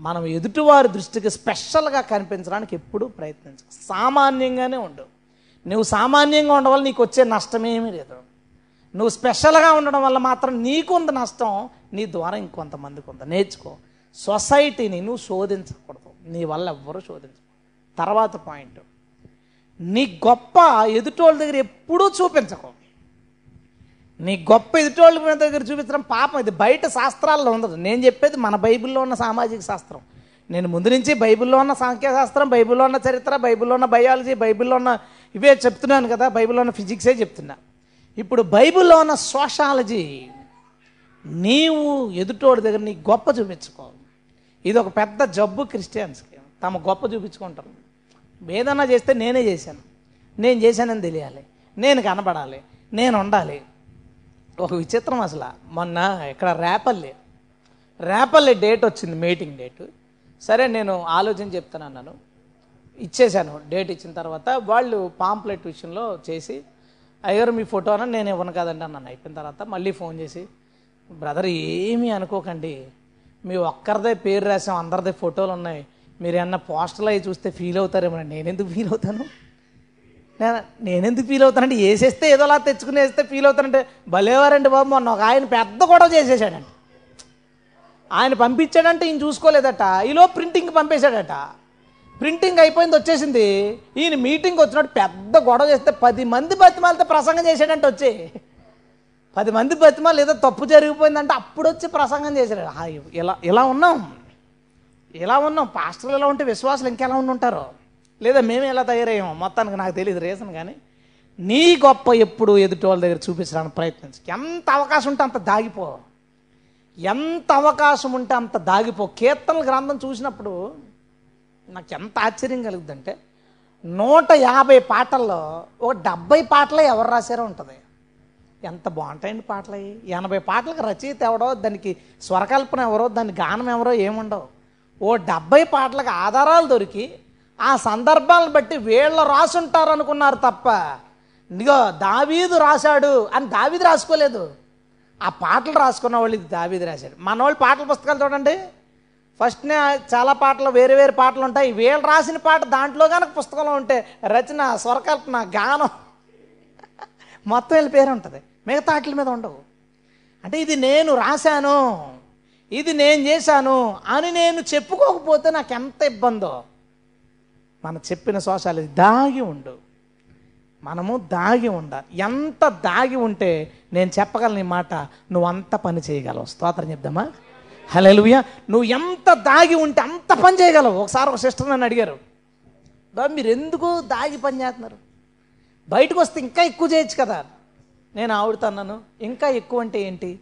మనం ఎదుటివారి దృష్టికి స్పెషల్గా కనిపించడానికి ఎప్పుడూ ప్రయత్నించు. సామాన్యంగానే ఉండు. నువ్వు సామాన్యంగా ఉండడం వల్ల నీకు వచ్చే నష్టమేమీ లేదు. నువ్వు స్పెషల్గా ఉండడం వల్ల మాత్రం నీకుంద నష్టం నీ ద్వారా ఇంకొంతమందికి ఉంది నేర్చుకో. సొసైటీని నువ్వు శోధించకూడదు. నీ వల్ల ఎవ్వరూ శోధించకూడదు. తర్వాత పాయింట్. నీ గొప్ప ఎదుటోళ్ళ దగ్గర ఎప్పుడూ చూపించకూడదు నీ గొప్ప ఎదుటోళ్ళ మీద దగ్గర చూపించడం పాపం ఇది బయట శాస్త్రాల్లో ఉండదు. నేను చెప్పేది మన బైబిల్లో ఉన్న సామాజిక శాస్త్రం. నేను ముందు నుంచి బైబిల్లో ఉన్న సాంఖ్యశాస్త్రం బైబిల్లో ఉన్న చరిత్ర బైబిల్లో ఉన్న బయాలజీ బైబిల్లో ఉన్న ఇవే చెప్తున్నాను కదా బైబిల్లో ఉన్న ఫిజిక్సే చెప్తున్నా. ఇప్పుడు బైబిల్లో ఉన్న సోషాలజీ నీవు ఎదుటోడి దగ్గర నీ గొప్ప చూపించుకో. ఇది ఒక పెద్ద జబ్బు క్రిస్టియన్స్కి. తమ గొప్ప చూపించుకుంటారు. ఏదన్నా చేస్తే నేనే చేశాను. నేను చేశానని తెలియాలి. నేను కనబడాలి. నేను ఉండాలి. ఒక విచిత్రం అసలు. మొన్న ఇక్కడ రేపల్లి. రేపల్లి డేట్ వచ్చింది మీటింగ్ డేటు. సరే నేను ఆలోచన చెప్తాను అన్నాను. ఇచ్చేశాను డేట్ ఇచ్చిన తర్వాత వాళ్ళు పాంప్లెట్ విషయంలో చేసి అయ్యారు మీ ఫోటో నేను ఇవ్వను కదండి అన్నాను. అయిపోయిన తర్వాత మళ్ళీ ఫోన్ చేసి బ్రదర్ ఏమీ అనుకోకండి. మీ ఒక్కరిదే పేరు రాసాం అందరిదే ఫోటోలు ఉన్నాయి. మీరు ఏమన్నా పోస్టర్లు అవి చూస్తే ఫీల్ అవుతారేమో నేను ఎందుకు ఫీల్ అవుతాను? నేనెందుకు ఫీల్ అవుతానంటే వేసేస్తే ఏదోలా తెచ్చుకుని వేస్తే ఫీల్ అవుతానంటే భలేవారండి బాబు మొన్న ఒక ఆయన పెద్ద గొడవ చేసేసాడండి ఆయన పంపించాడంటే ఈయన చూసుకోలేదట. ఈలో ప్రింటింగ్ పంపేశాడట. ప్రింటింగ్ అయిపోయింది వచ్చేసింది. ఈయన మీటింగ్ వచ్చినట్టు పెద్ద గొడవ చేస్తే పది మంది బతిమాలతో ప్రసంగం చేశాడంటే వచ్చి. పది మంది బతిమాలు ఏదో తప్పు జరిగిపోయిందంటే అప్పుడు వచ్చి ప్రసంగం చేశాడు. ఇలా ఇలా ఉన్నాం. ఇలా ఉన్నాం. పాస్టర్లు ఎలా ఉంటే విశ్వాసులు ఇంకెలా ఉండి ఉంటారో? లేదా మేము ఎలా తయారయ్యామో మొత్తానికి నాకు తెలియదు రీజన్ కానీ నీ గొప్ప ఎప్పుడు ఎదుటి వాళ్ళ దగ్గర చూపించడానికి ప్రయత్నించు ఎంత అవకాశం ఉంటే అంత దాగిపో. ఎంత అవకాశం ఉంటే అంత దాగిపో. కీర్తనల గ్రంథం చూసినప్పుడు నాకు ఎంత ఆశ్చర్యం కలుగుతుందంటే నూట యాభై పాటల్లో ఒక డెబ్బై పాటలే ఎవరు రాశారో ఉంటుంది. ఎంత బాగుంటాయండి పాటలు అవి ఎనభై పాటలకు రచయిత ఎవడో దానికి స్వరకల్పన ఎవరో దాని గానం ఎవరో ఏముండవు. ఓ డెబ్బై పాటలకు ఆధారాలు దొరికి ఆ సందర్భాలను బట్టి వీళ్ళు రాసుంటారు అనుకున్నారు తప్ప ఇదిగో దావీదు రాశాడు అని దావీదు రాసుకోలేదు. ఆ పాటలు రాసుకున్న వాళ్ళు ఇది దావీదు రాశాడు. మన వాళ్ళు పాటల పుస్తకాలు చూడండి. ఫస్ట్నే చాలా పాటలు వేరే వేరే పాటలు ఉంటాయి. వీళ్ళు రాసిన పాట దాంట్లో కనుక పుస్తకంలో ఉంటే రచన స్వరకల్పన గానం మొత్తం వీళ్ళ పేరు ఉంటుంది. మిగతా వాటి మీద ఉండవు. అంటే ఇది నేను రాశాను ఇది నేను చేశాను అని నేను చెప్పుకోకపోతే నాకు ఎంత ఇబ్బందో. మన చెప్పిన శోషాలు దాగి ఉండు మనము దాగి ఉండాలి. ఎంత దాగి ఉంటే నేను చెప్పగలను ఈ మాట నువ్వు అంత పని చేయగలవు. స్తోత్రం చెప్దామా? హలో నువ్వు ఎంత దాగి ఉంటే అంత పని చేయగలవు. ఒకసారి ఒక సిస్టర్ నన్ను అడిగారు బాబు మీరు ఎందుకు దాగి పని చేస్తున్నారు? బయటకు వస్తే ఇంకా ఎక్కువ చేయొచ్చు కదా. నేను ఆవిడతాన్నాను ఇంకా ఎక్కువ అంటే ఏంటి?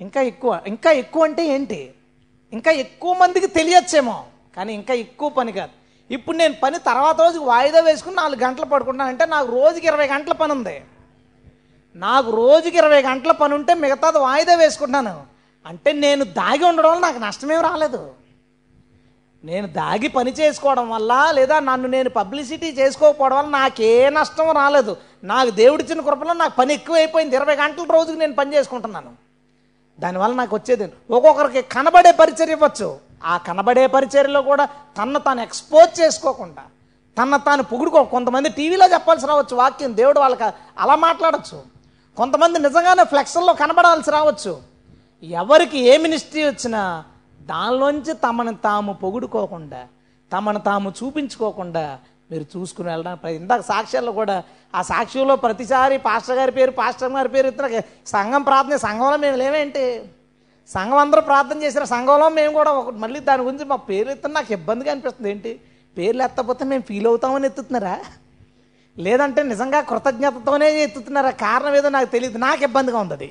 ఇంకా ఎక్కువ ఇంకా ఎక్కువ అంటే ఏంటి? ఇంకా ఎక్కువ మందికి తెలియచ్చేమో. కానీ ఇంకా ఎక్కువ పని కాదు. ఇప్పుడు నేను పని తర్వాత రోజుకి వాయిదా వేసుకుని నాలుగు గంటలు పడుకుంటానంటే నాకు రోజుకి ఇరవై గంటల పని ఉంది. నాకు రోజుకి ఇరవై గంటల పని ఉంటే మిగతాది వాయిదా వేసుకుంటున్నాను. అంటే నేను దాగి ఉండడం వల్ల నాకు నష్టమేం రాలేదు. నేను దాగి పని చేసుకోవడం వల్ల లేదా నన్ను నేను పబ్లిసిటీ చేసుకోకపోవడం వల్ల నాకే నష్టం రాలేదు. నాకు దేవుడిచ్చిన కృపలో నాకు పని ఎక్కువైపోయింది. ఇరవై గంటల రోజుకి నేను పని చేసుకుంటున్నాను. దానివల్ల నాకు వచ్చేది ఒక్కొక్కరికి కనబడే పరిచయం ఇవ్వచ్చు. ఆ కనబడే పరిచర్యలో కూడా తన్ను తాను ఎక్స్పోజ్ చేసుకోకుండా తన తాను పొగుడుకో కొంతమంది టీవీలో చెప్పాల్సి రావచ్చు వాక్యం దేవుడు వాళ్ళకి అలా మాట్లాడచ్చు. కొంతమంది నిజంగానే ఫ్లెక్సల్లో కనబడాల్సి రావచ్చు. ఎవరికి ఏ మినిస్ట్రీ వచ్చినా దానిలోంచి తమను తాము పొగుడుకోకుండా తమను తాము చూపించుకోకుండా మీరు చూసుకుని వెళ్ళడానికి ఇందాక సాక్ష్యాల్లో కూడా ఆ సాక్ష్యంలో ప్రతిసారి పాస్టర్ గారి పేరు పాస్టర్ గారి పేరు ఇతర సంఘం ప్రార్థన సంఘంలో మేము లేవేంటి? సంఘం అందరూ ప్రార్థన చేసిన సంఘంలో మేము కూడా ఒక మళ్ళీ దాని గురించి మా పేరు ఎత్తున నాకు ఇబ్బందిగా అనిపిస్తుంది. ఏంటి? పేర్లు ఎత్తకపోతే మేము ఫీల్ అవుతామని ఎత్తుతున్నారా? లేదంటే నిజంగా కృతజ్ఞతతోనే ఎత్తుతున్నారా? కారణం ఏదో నాకు తెలియదు. నాకు ఇబ్బందిగా ఉంది అది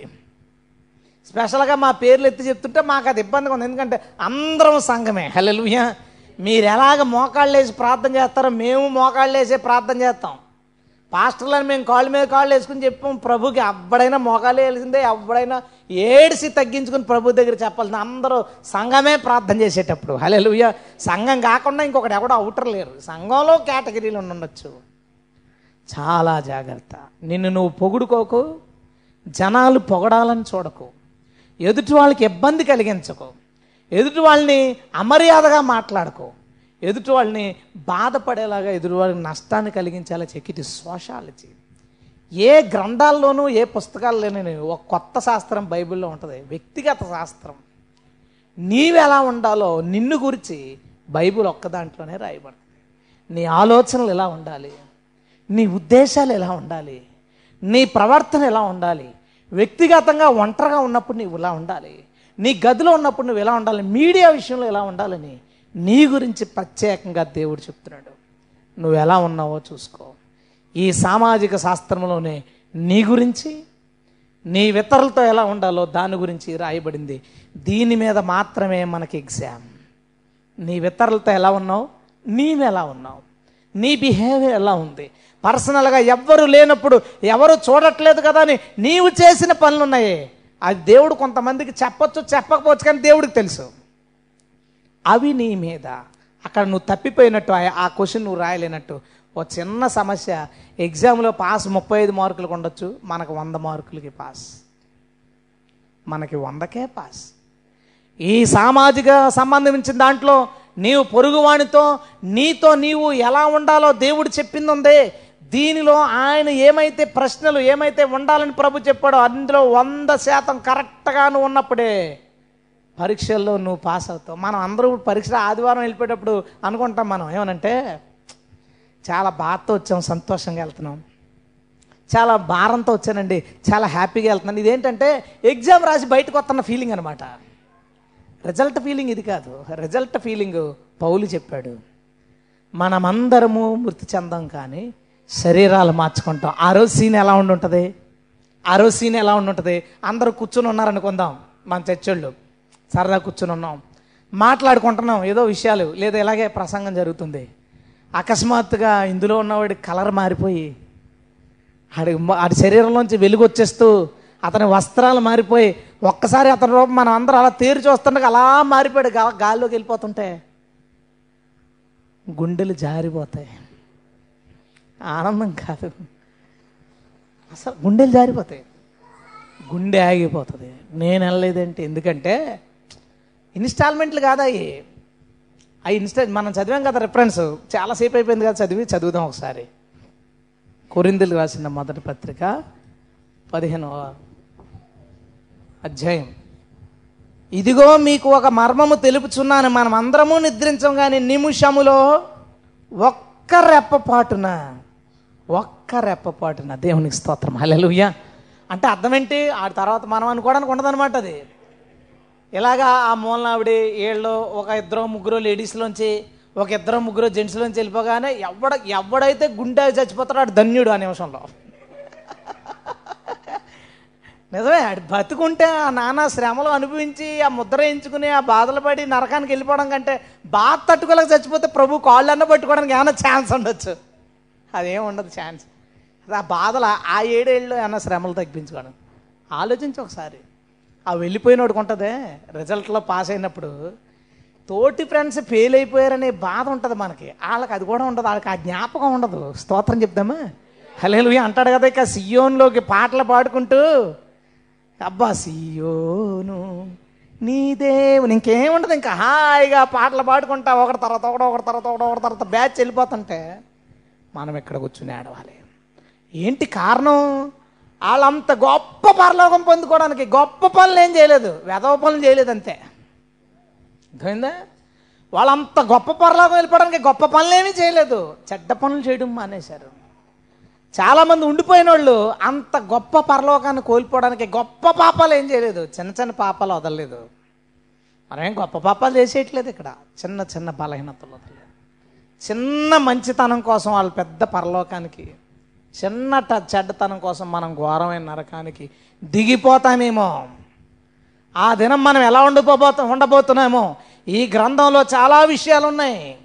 స్పెషల్గా మా పేర్లు ఎత్తి చెప్తుంటే మాకు అది ఇబ్బందిగా ఉంది. ఎందుకంటే అందరం సంఘమే. హలో మీరు ఎలాగ మోకాళ్ళు వేసి ప్రార్థన చేస్తారో మేము మోకాళ్ళు వేసే ప్రార్థన చేస్తాం. పాస్టర్లను మేము కాళ్ళ మీద కాళ్ళు వేసుకుని చెప్పాం ప్రభుకి ఎవ్వడైనా మోకాలు వేసిందే ఎవడైనా ఏడిసి తగ్గించుకుని ప్రభు దగ్గర చెప్పాల్సింది అందరూ సంఘమే ప్రార్థన చేసేటప్పుడు. హల్లెలూయా. సంఘం కాకుండా ఇంకొకటి ఎవడో అవుటర్ లేరు. సంఘంలో కేటగిరీలు ఉండొచ్చు. చాలా జాగ్రత్త. నిన్ను నువ్వు పొగుడుకోకు జనాలు పొగడాలని చూడకు. ఎదుటి వాళ్ళకి ఇబ్బంది కలిగించకు. ఎదుటి వాళ్ళని అమర్యాదగా మాట్లాడుకో. ఎదుటి వాళ్ళని బాధపడేలాగా ఎదుటి వాళ్ళకి నష్టాన్ని కలిగించేలా చెక్కిటి సోషాలజీ. ఏ గ్రంథాల్లోనూ ఏ పుస్తకాల్లోనూ ఒక కొత్త శాస్త్రం బైబిల్లో ఉంటుంది. వ్యక్తిగత శాస్త్రం. నీవెలా ఉండాలో నిన్ను గురించి బైబిల్ ఒక్క దాంట్లోనే రాయబడుతుంది. నీ ఆలోచనలు ఎలా ఉండాలి? నీ ఉద్దేశాలు ఎలా ఉండాలి? నీ ప్రవర్తన ఎలా ఉండాలి? వ్యక్తిగతంగా ఒంటరిగా ఉన్నప్పుడు నీవు ఇలా ఉండాలి? నీ గదిలో ఉన్నప్పుడు నువ్వు ఎలా ఉండాలి? మీడియా విషయంలో ఎలా ఉండాలని నీ గురించి ప్రత్యేకంగా దేవుడు చెప్తున్నాడు. నువ్వు ఎలా ఉన్నావో చూసుకో. ఈ సామాజిక శాస్త్రంలోనే నీ గురించి నీ ఇతరులతో ఎలా ఉండాలో దాని గురించి రాయబడింది. దీని మీద మాత్రమే మనకి ఎగ్జామ్. నీ ఇతరులతో ఎలా ఉన్నావు? నీవు ఎలా ఉన్నావు? నీ బిహేవియర్ ఎలా ఉంది? పర్సనల్గా ఎవ్వరు లేనప్పుడు ఎవరు చూడట్లేదు కదా అని నీవు చేసిన పనులు ఉన్నాయే అది దేవుడు కొంతమందికి చెప్పచ్చు చెప్పకపోవచ్చు కానీ దేవుడికి తెలుసు. అవి నీ మీద. అక్కడ నువ్వు తప్పిపోయినట్టు ఆ- క్వశ్చన్ నువ్వు రాయలేనట్టు. ఓ చిన్న సమస్య. ఎగ్జామ్లో పాస్ ముప్పై ఐదు మార్కులకు ఉండొచ్చు మనకు వంద మార్కులకి పాస్. మనకి వందకే పాస్. ఈ సామాజిక సంబంధించిన దాంట్లో నీవు పొరుగువానితో నీతో నీవు ఎలా ఉండాలో దేవుడు చెప్పింది ఉందే దీనిలో ఆయన ఏమైతే ప్రశ్నలు ఏమైతే ఉండాలని ప్రభు చెప్పాడో అందులో వంద శాతం కరెక్ట్గాను ఉన్నప్పుడే పరీక్షల్లో నువ్వు పాస్ అవుతావు. మనం అందరూ పరీక్ష ఆదివారం వెళ్ళిపోయేటప్పుడు అనుకుంటాం మనం. ఏమనంటే చాలా బాధతో వచ్చాం సంతోషంగా వెళ్తున్నాం. చాలా భారంతో వచ్చానండి చాలా హ్యాపీగా వెళ్తున్నాను. ఇదేంటంటే ఎగ్జామ్ రాసి బయటకు వస్తున్న ఫీలింగ్ అనమాట రిజల్ట్ ఫీలింగ్ ఇది కాదు. రిజల్ట్ ఫీలింగ్ పౌలు చెప్పాడు. మనమందరము మృతి చెందాం కానీ శరీరాలు మార్చుకుంటాం. ఆ రోజు సీన్ ఎలా ఉండి ఉంటుంది ఆ రోజు సీన్ ఎలా ఉండి ఉంటుంది అందరూ కూర్చొని ఉన్నారనుకుందాం మన చర్చోళ్ళు. సరదా కూర్చొని ఉన్నాం. మాట్లాడుకుంటున్నాం ఏదో విషయాలు లేదా ఇలాగే ప్రసంగం జరుగుతుంది. అకస్మాత్తుగా ఇందులో ఉన్నవాడి కలర్ మారిపోయి ఆడి ఆడి శరీరంలోంచి వెలుగు వచ్చేస్తూ అతని వస్త్రాలు మారిపోయి ఒక్కసారి అతని రూపం మనం అందరం అలా తీరు చూస్తుండగా అలా మారిపోయాడు గా- గాల్లోకి వెళ్ళిపోతుంటే గుండెలు జారిపోతాయి. ఆనందం కాదు. అసలు గుండెలు జారిపోతాయి. గుండె ఆగిపోతుంది. నేను వెళ్ళలేదంటే ఎందుకంటే ఇన్స్టాల్మెంట్లు కాదా అవి ఆ ఇన్స్టా మనం చదివాం కదా రిఫరెన్స్ చాలాసేపు అయిపోయింది కదా చదివి చదువుదాం ఒకసారి. కొరిందులు రాసిన మొదటి పత్రిక పదిహేనవ అధ్యాయం. ఇదిగో మీకు ఒక మర్మము తెలుపుచున్నాను. మనం అందరము నిద్రించం కానీ నిమిషములో ఒక్క రెప్పపాటున ఒక్క రెప్పపాటున దేవునికి స్తోత్రం. హల్లెలూయా. అంటే అర్థం ఏంటి? ఆ తర్వాత మనం అనుకోవడానికి ఉండదన్నమాట అది. ఇలాగా ఆ మూలన ఆవిడ ఏళ్ళు ఒక ఇద్దరు ముగ్గురు లేడీస్లోంచి ఒక ఇద్దరు ముగ్గురు జెంట్స్లోంచి వెళ్ళిపోగానే ఎవడ ఎవడైతే గుండె చచ్చిపోతాడో ఆడు ధన్యుడు ఆ నిమిషంలో. నిజమే ఆడు బతుకుంటే ఆ నానా శ్రమలు అనుభవించి ఆ ముద్ర వేయించుకుని ఆ బాధలు పడి నరకానికి వెళ్ళిపోవడం కంటే బాధ తట్టుకోలేక చచ్చిపోతే ప్రభు కాళ్ళన్న పట్టుకోవడానికి ఏమైనా ఛాన్స్ ఉండొచ్చు. అదేం ఉండదు ఛాన్స్ ఆ బాధలు ఆ- ఆ ఏడేళ్ళు ఏమైనా శ్రమలు తగ్గించుకోవడం. ఆలోచించి ఒకసారి. ఆ వెళ్ళిపోయినోడికి ఉంటుందే. రిజల్ట్లో పాస్ అయినప్పుడు తోటి ఫ్రెండ్స్ ఫెయిల్ అయిపోయారనే బాధ ఉంటుంది మనకి. వాళ్ళకి అది కూడా ఉండదు. వాళ్ళకి ఆ జ్ఞాపకం ఉండదు. స్తోత్రం చెప్దామా? హలేలు అంటాడు కదా ఇక సియోన్లోకి పాటలు పాడుకుంటూ. అబ్బా సియోను నీ దేవుని ఇంకేముండదు ఇంకా. హాయిగా పాటలు పాడుకుంటా. ఒకటి తర్వాత ఒకటి ఒకటి తర్వాత ఒకటి ఒకటి తర్వాత బ్యాచ్ వెళ్ళిపోతుంటే మనం ఇక్కడ కూర్చుని ఆడవాలి ఏంటి కారణం? వాళ్ళంత గొప్ప పరలోకం పొందుకోవడానికి గొప్ప పనులు ఏం చేయలేదు. వెధవ పనులు చేయలేదు అంతే. అర్థమైందా? వాళ్ళంత గొప్ప పరలోకం వెళ్ళిపోవడానికి గొప్ప పనులు ఏమీ చేయలేదు. చెడ్డ పనులు చేయడం మానేశారు. చాలామంది ఉండిపోయిన వాళ్ళు అంత గొప్ప పరలోకాన్ని కోల్పోవడానికి గొప్ప పాపాలు ఏం చేయలేదు. చిన్న చిన్న పాపాలు వదలలేదు. మనమేం గొప్ప పాపాలు చేసేయట్లేదు ఇక్కడ. చిన్న చిన్న బలహీనతలు వదలలేదు. చిన్న మంచితనం కోసం వాళ్ళు పెద్ద పరలోకానికి చిన్న చెడ్డతనం కోసం మనం ఘోరమైన నరకానికి దిగిపోతామేమో. ఆ దినం మనం ఎలా ఉండిపోబోతా ఉండబోతున్నామో. ఈ గ్రంథంలో చాలా విషయాలు ఉన్నాయి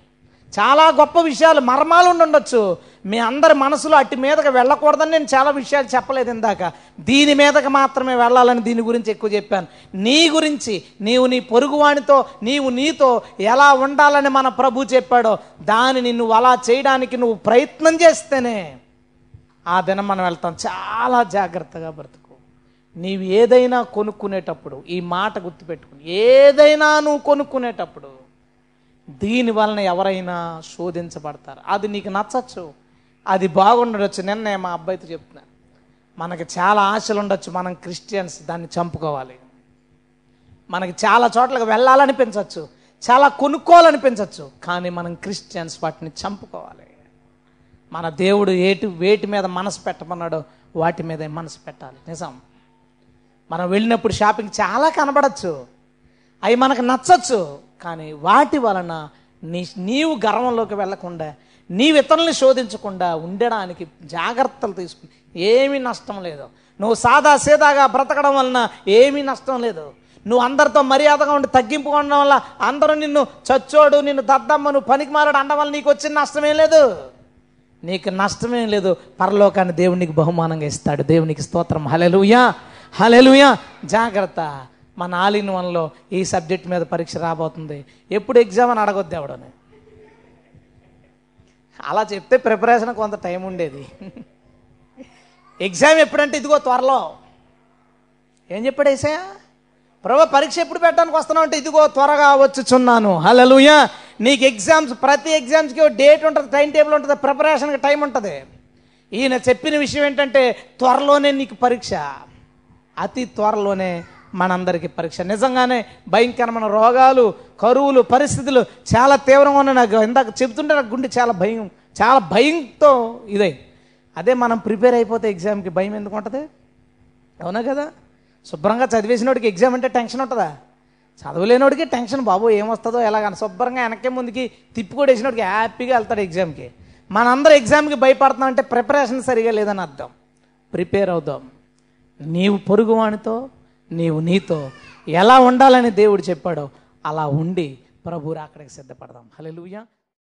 చాలా గొప్ప విషయాలు మర్మాలు ఉండి ఉండొచ్చు మీ అందరి మనసులో అట్టి మీదకి వెళ్ళకూడదని నేను చాలా విషయాలు చెప్పలేదు ఇందాక. దీని మీదకి మాత్రమే వెళ్ళాలని దీని గురించి ఎక్కువ చెప్పాను. నీ గురించి నీవు నీ పొరుగువానితో నీవు నీతో ఎలా ఉండాలని మన ప్రభు చెప్పాడో దానిని నువ్వు అలా చేయడానికి నువ్వు ప్రయత్నం చేస్తేనే ఆ దినం మనం వెళ్తాం. చాలా జాగ్రత్తగా బ్రతుకు. నీవు ఏదైనా కొనుక్కునేటప్పుడు ఈ మాట గుర్తుపెట్టుకుని ఏదైనా నువ్వు కొనుక్కునేటప్పుడు దీని వలన ఎవరైనా శోధించబడతారు. అది నీకు నచ్చచ్చు. అది బాగుండొచ్చు. నిన్నే మా అబ్బాయితో చెప్తున్నాను. మనకి చాలా ఆశలు ఉండొచ్చు. మనం క్రిస్టియన్స్ దాన్ని చంపుకోవాలి. మనకి చాలా చోట్లకి వెళ్ళాలనిపించవచ్చు చాలా కొనుక్కోవాలనిపించవచ్చు కానీ మనం క్రిస్టియన్స్ వాటిని చంపుకోవాలి. మన దేవుడు ఏటి వేటి మీద మనసు పెట్టమన్నాడో వాటి మీద మనసు పెట్టాలి. నిజం. మనం వెళ్ళినప్పుడు షాపింగ్ చాలా కనబడచ్చు. అవి మనకు నచ్చచ్చు. కానీ వాటి వలన నీ నీవు గర్వంలోకి వెళ్ళకుండా నీ ఇతరుల్ని శోధించకుండా ఉండడానికి జాగ్రత్తలు తీసుకుని ఏమీ నష్టం లేదు. నువ్వు సాదా సీదాగా బ్రతకడం వలన ఏమీ నష్టం లేదు. నువ్వు అందరితో మర్యాదగా ఉండి తగ్గింపుగా ఉండడం వల్ల అందరూ నిన్ను చచ్చోడు నిన్ను దద్దమ్మ నువ్వు పనికి మారడు అండం వల్ల నీకు వచ్చిన నష్టమేం లేదు. నీకు నష్టమేం లేదు. పరలోకాన్ని దేవునికి బహుమానంగా ఇస్తాడు. దేవునికి స్తోత్రం. హలెలుయా హలెలుయా జాగ్రత్త. మన ఆల్ ఇన్ వన్లో ఈ సబ్జెక్ట్ మీద పరీక్ష రాబోతుంది. ఎప్పుడు ఎగ్జామ్ అని అడగొద్దు ఎవడని. అలా చెప్తే ప్రిపరేషన్ కొంత టైం ఉండేది. ఎగ్జామ్ ఎప్పుడంటే ఇదిగో త్వరలో. ఏం చెప్పాడు ఏసయ్య? ప్రభు పరీక్ష ఎప్పుడు పెట్టడానికి వస్తున్నావు అంటే ఇదిగో త్వరగా వచ్చుచున్నాను. హలలుయ నీకు ఎగ్జామ్స్ ప్రతి ఎగ్జామ్స్కి ఒక డేట్ ఉంటుంది టైం టేబుల్ ఉంటుంది ప్రిపరేషన్కి టైం ఉంటుంది. ఈయన చెప్పిన విషయం ఏంటంటే త్వరలోనే నీకు పరీక్ష. అతి త్వరలోనే మనందరికీ పరీక్ష. నిజంగానే భయంకరమైన రోగాలు కరువులు పరిస్థితులు చాలా తీవ్రంగా ఉన్నాయి. నాకు ఇందాక చెబుతుంటే నాకు గుండె చాలా భయం చాలా భయంతో ఇదే. అదే మనం ప్రిపేర్ అయిపోతే ఎగ్జామ్కి భయం ఎందుకు ఉంటుంది? అవునా కదా? శుభ్రంగా చదివేసినోడికి ఎగ్జామ్ అంటే టెన్షన్ ఉంటుందా? చదవలేనోడికి టెన్షన్ బాబు ఏమొస్తుందో ఎలాగని. శుభ్రంగా వెనక్కి ముందుకి తిప్పికొడేసినోడికి హ్యాపీగా వెళ్తాడు ఎగ్జామ్కి. మనందరూ ఎగ్జామ్కి భయపడుతున్నాం అంటే ప్రిపరేషన్ సరిగా లేదని అర్థం. ప్రిపేర్ అవుదాం. నీవు పొరుగువానితో నీవు నీతో ఎలా ఉండాలని దేవుడు చెప్పాడో అలా ఉండి ప్రభు అక్కడికి సిద్ధపడదాం. హల్లెలూయా.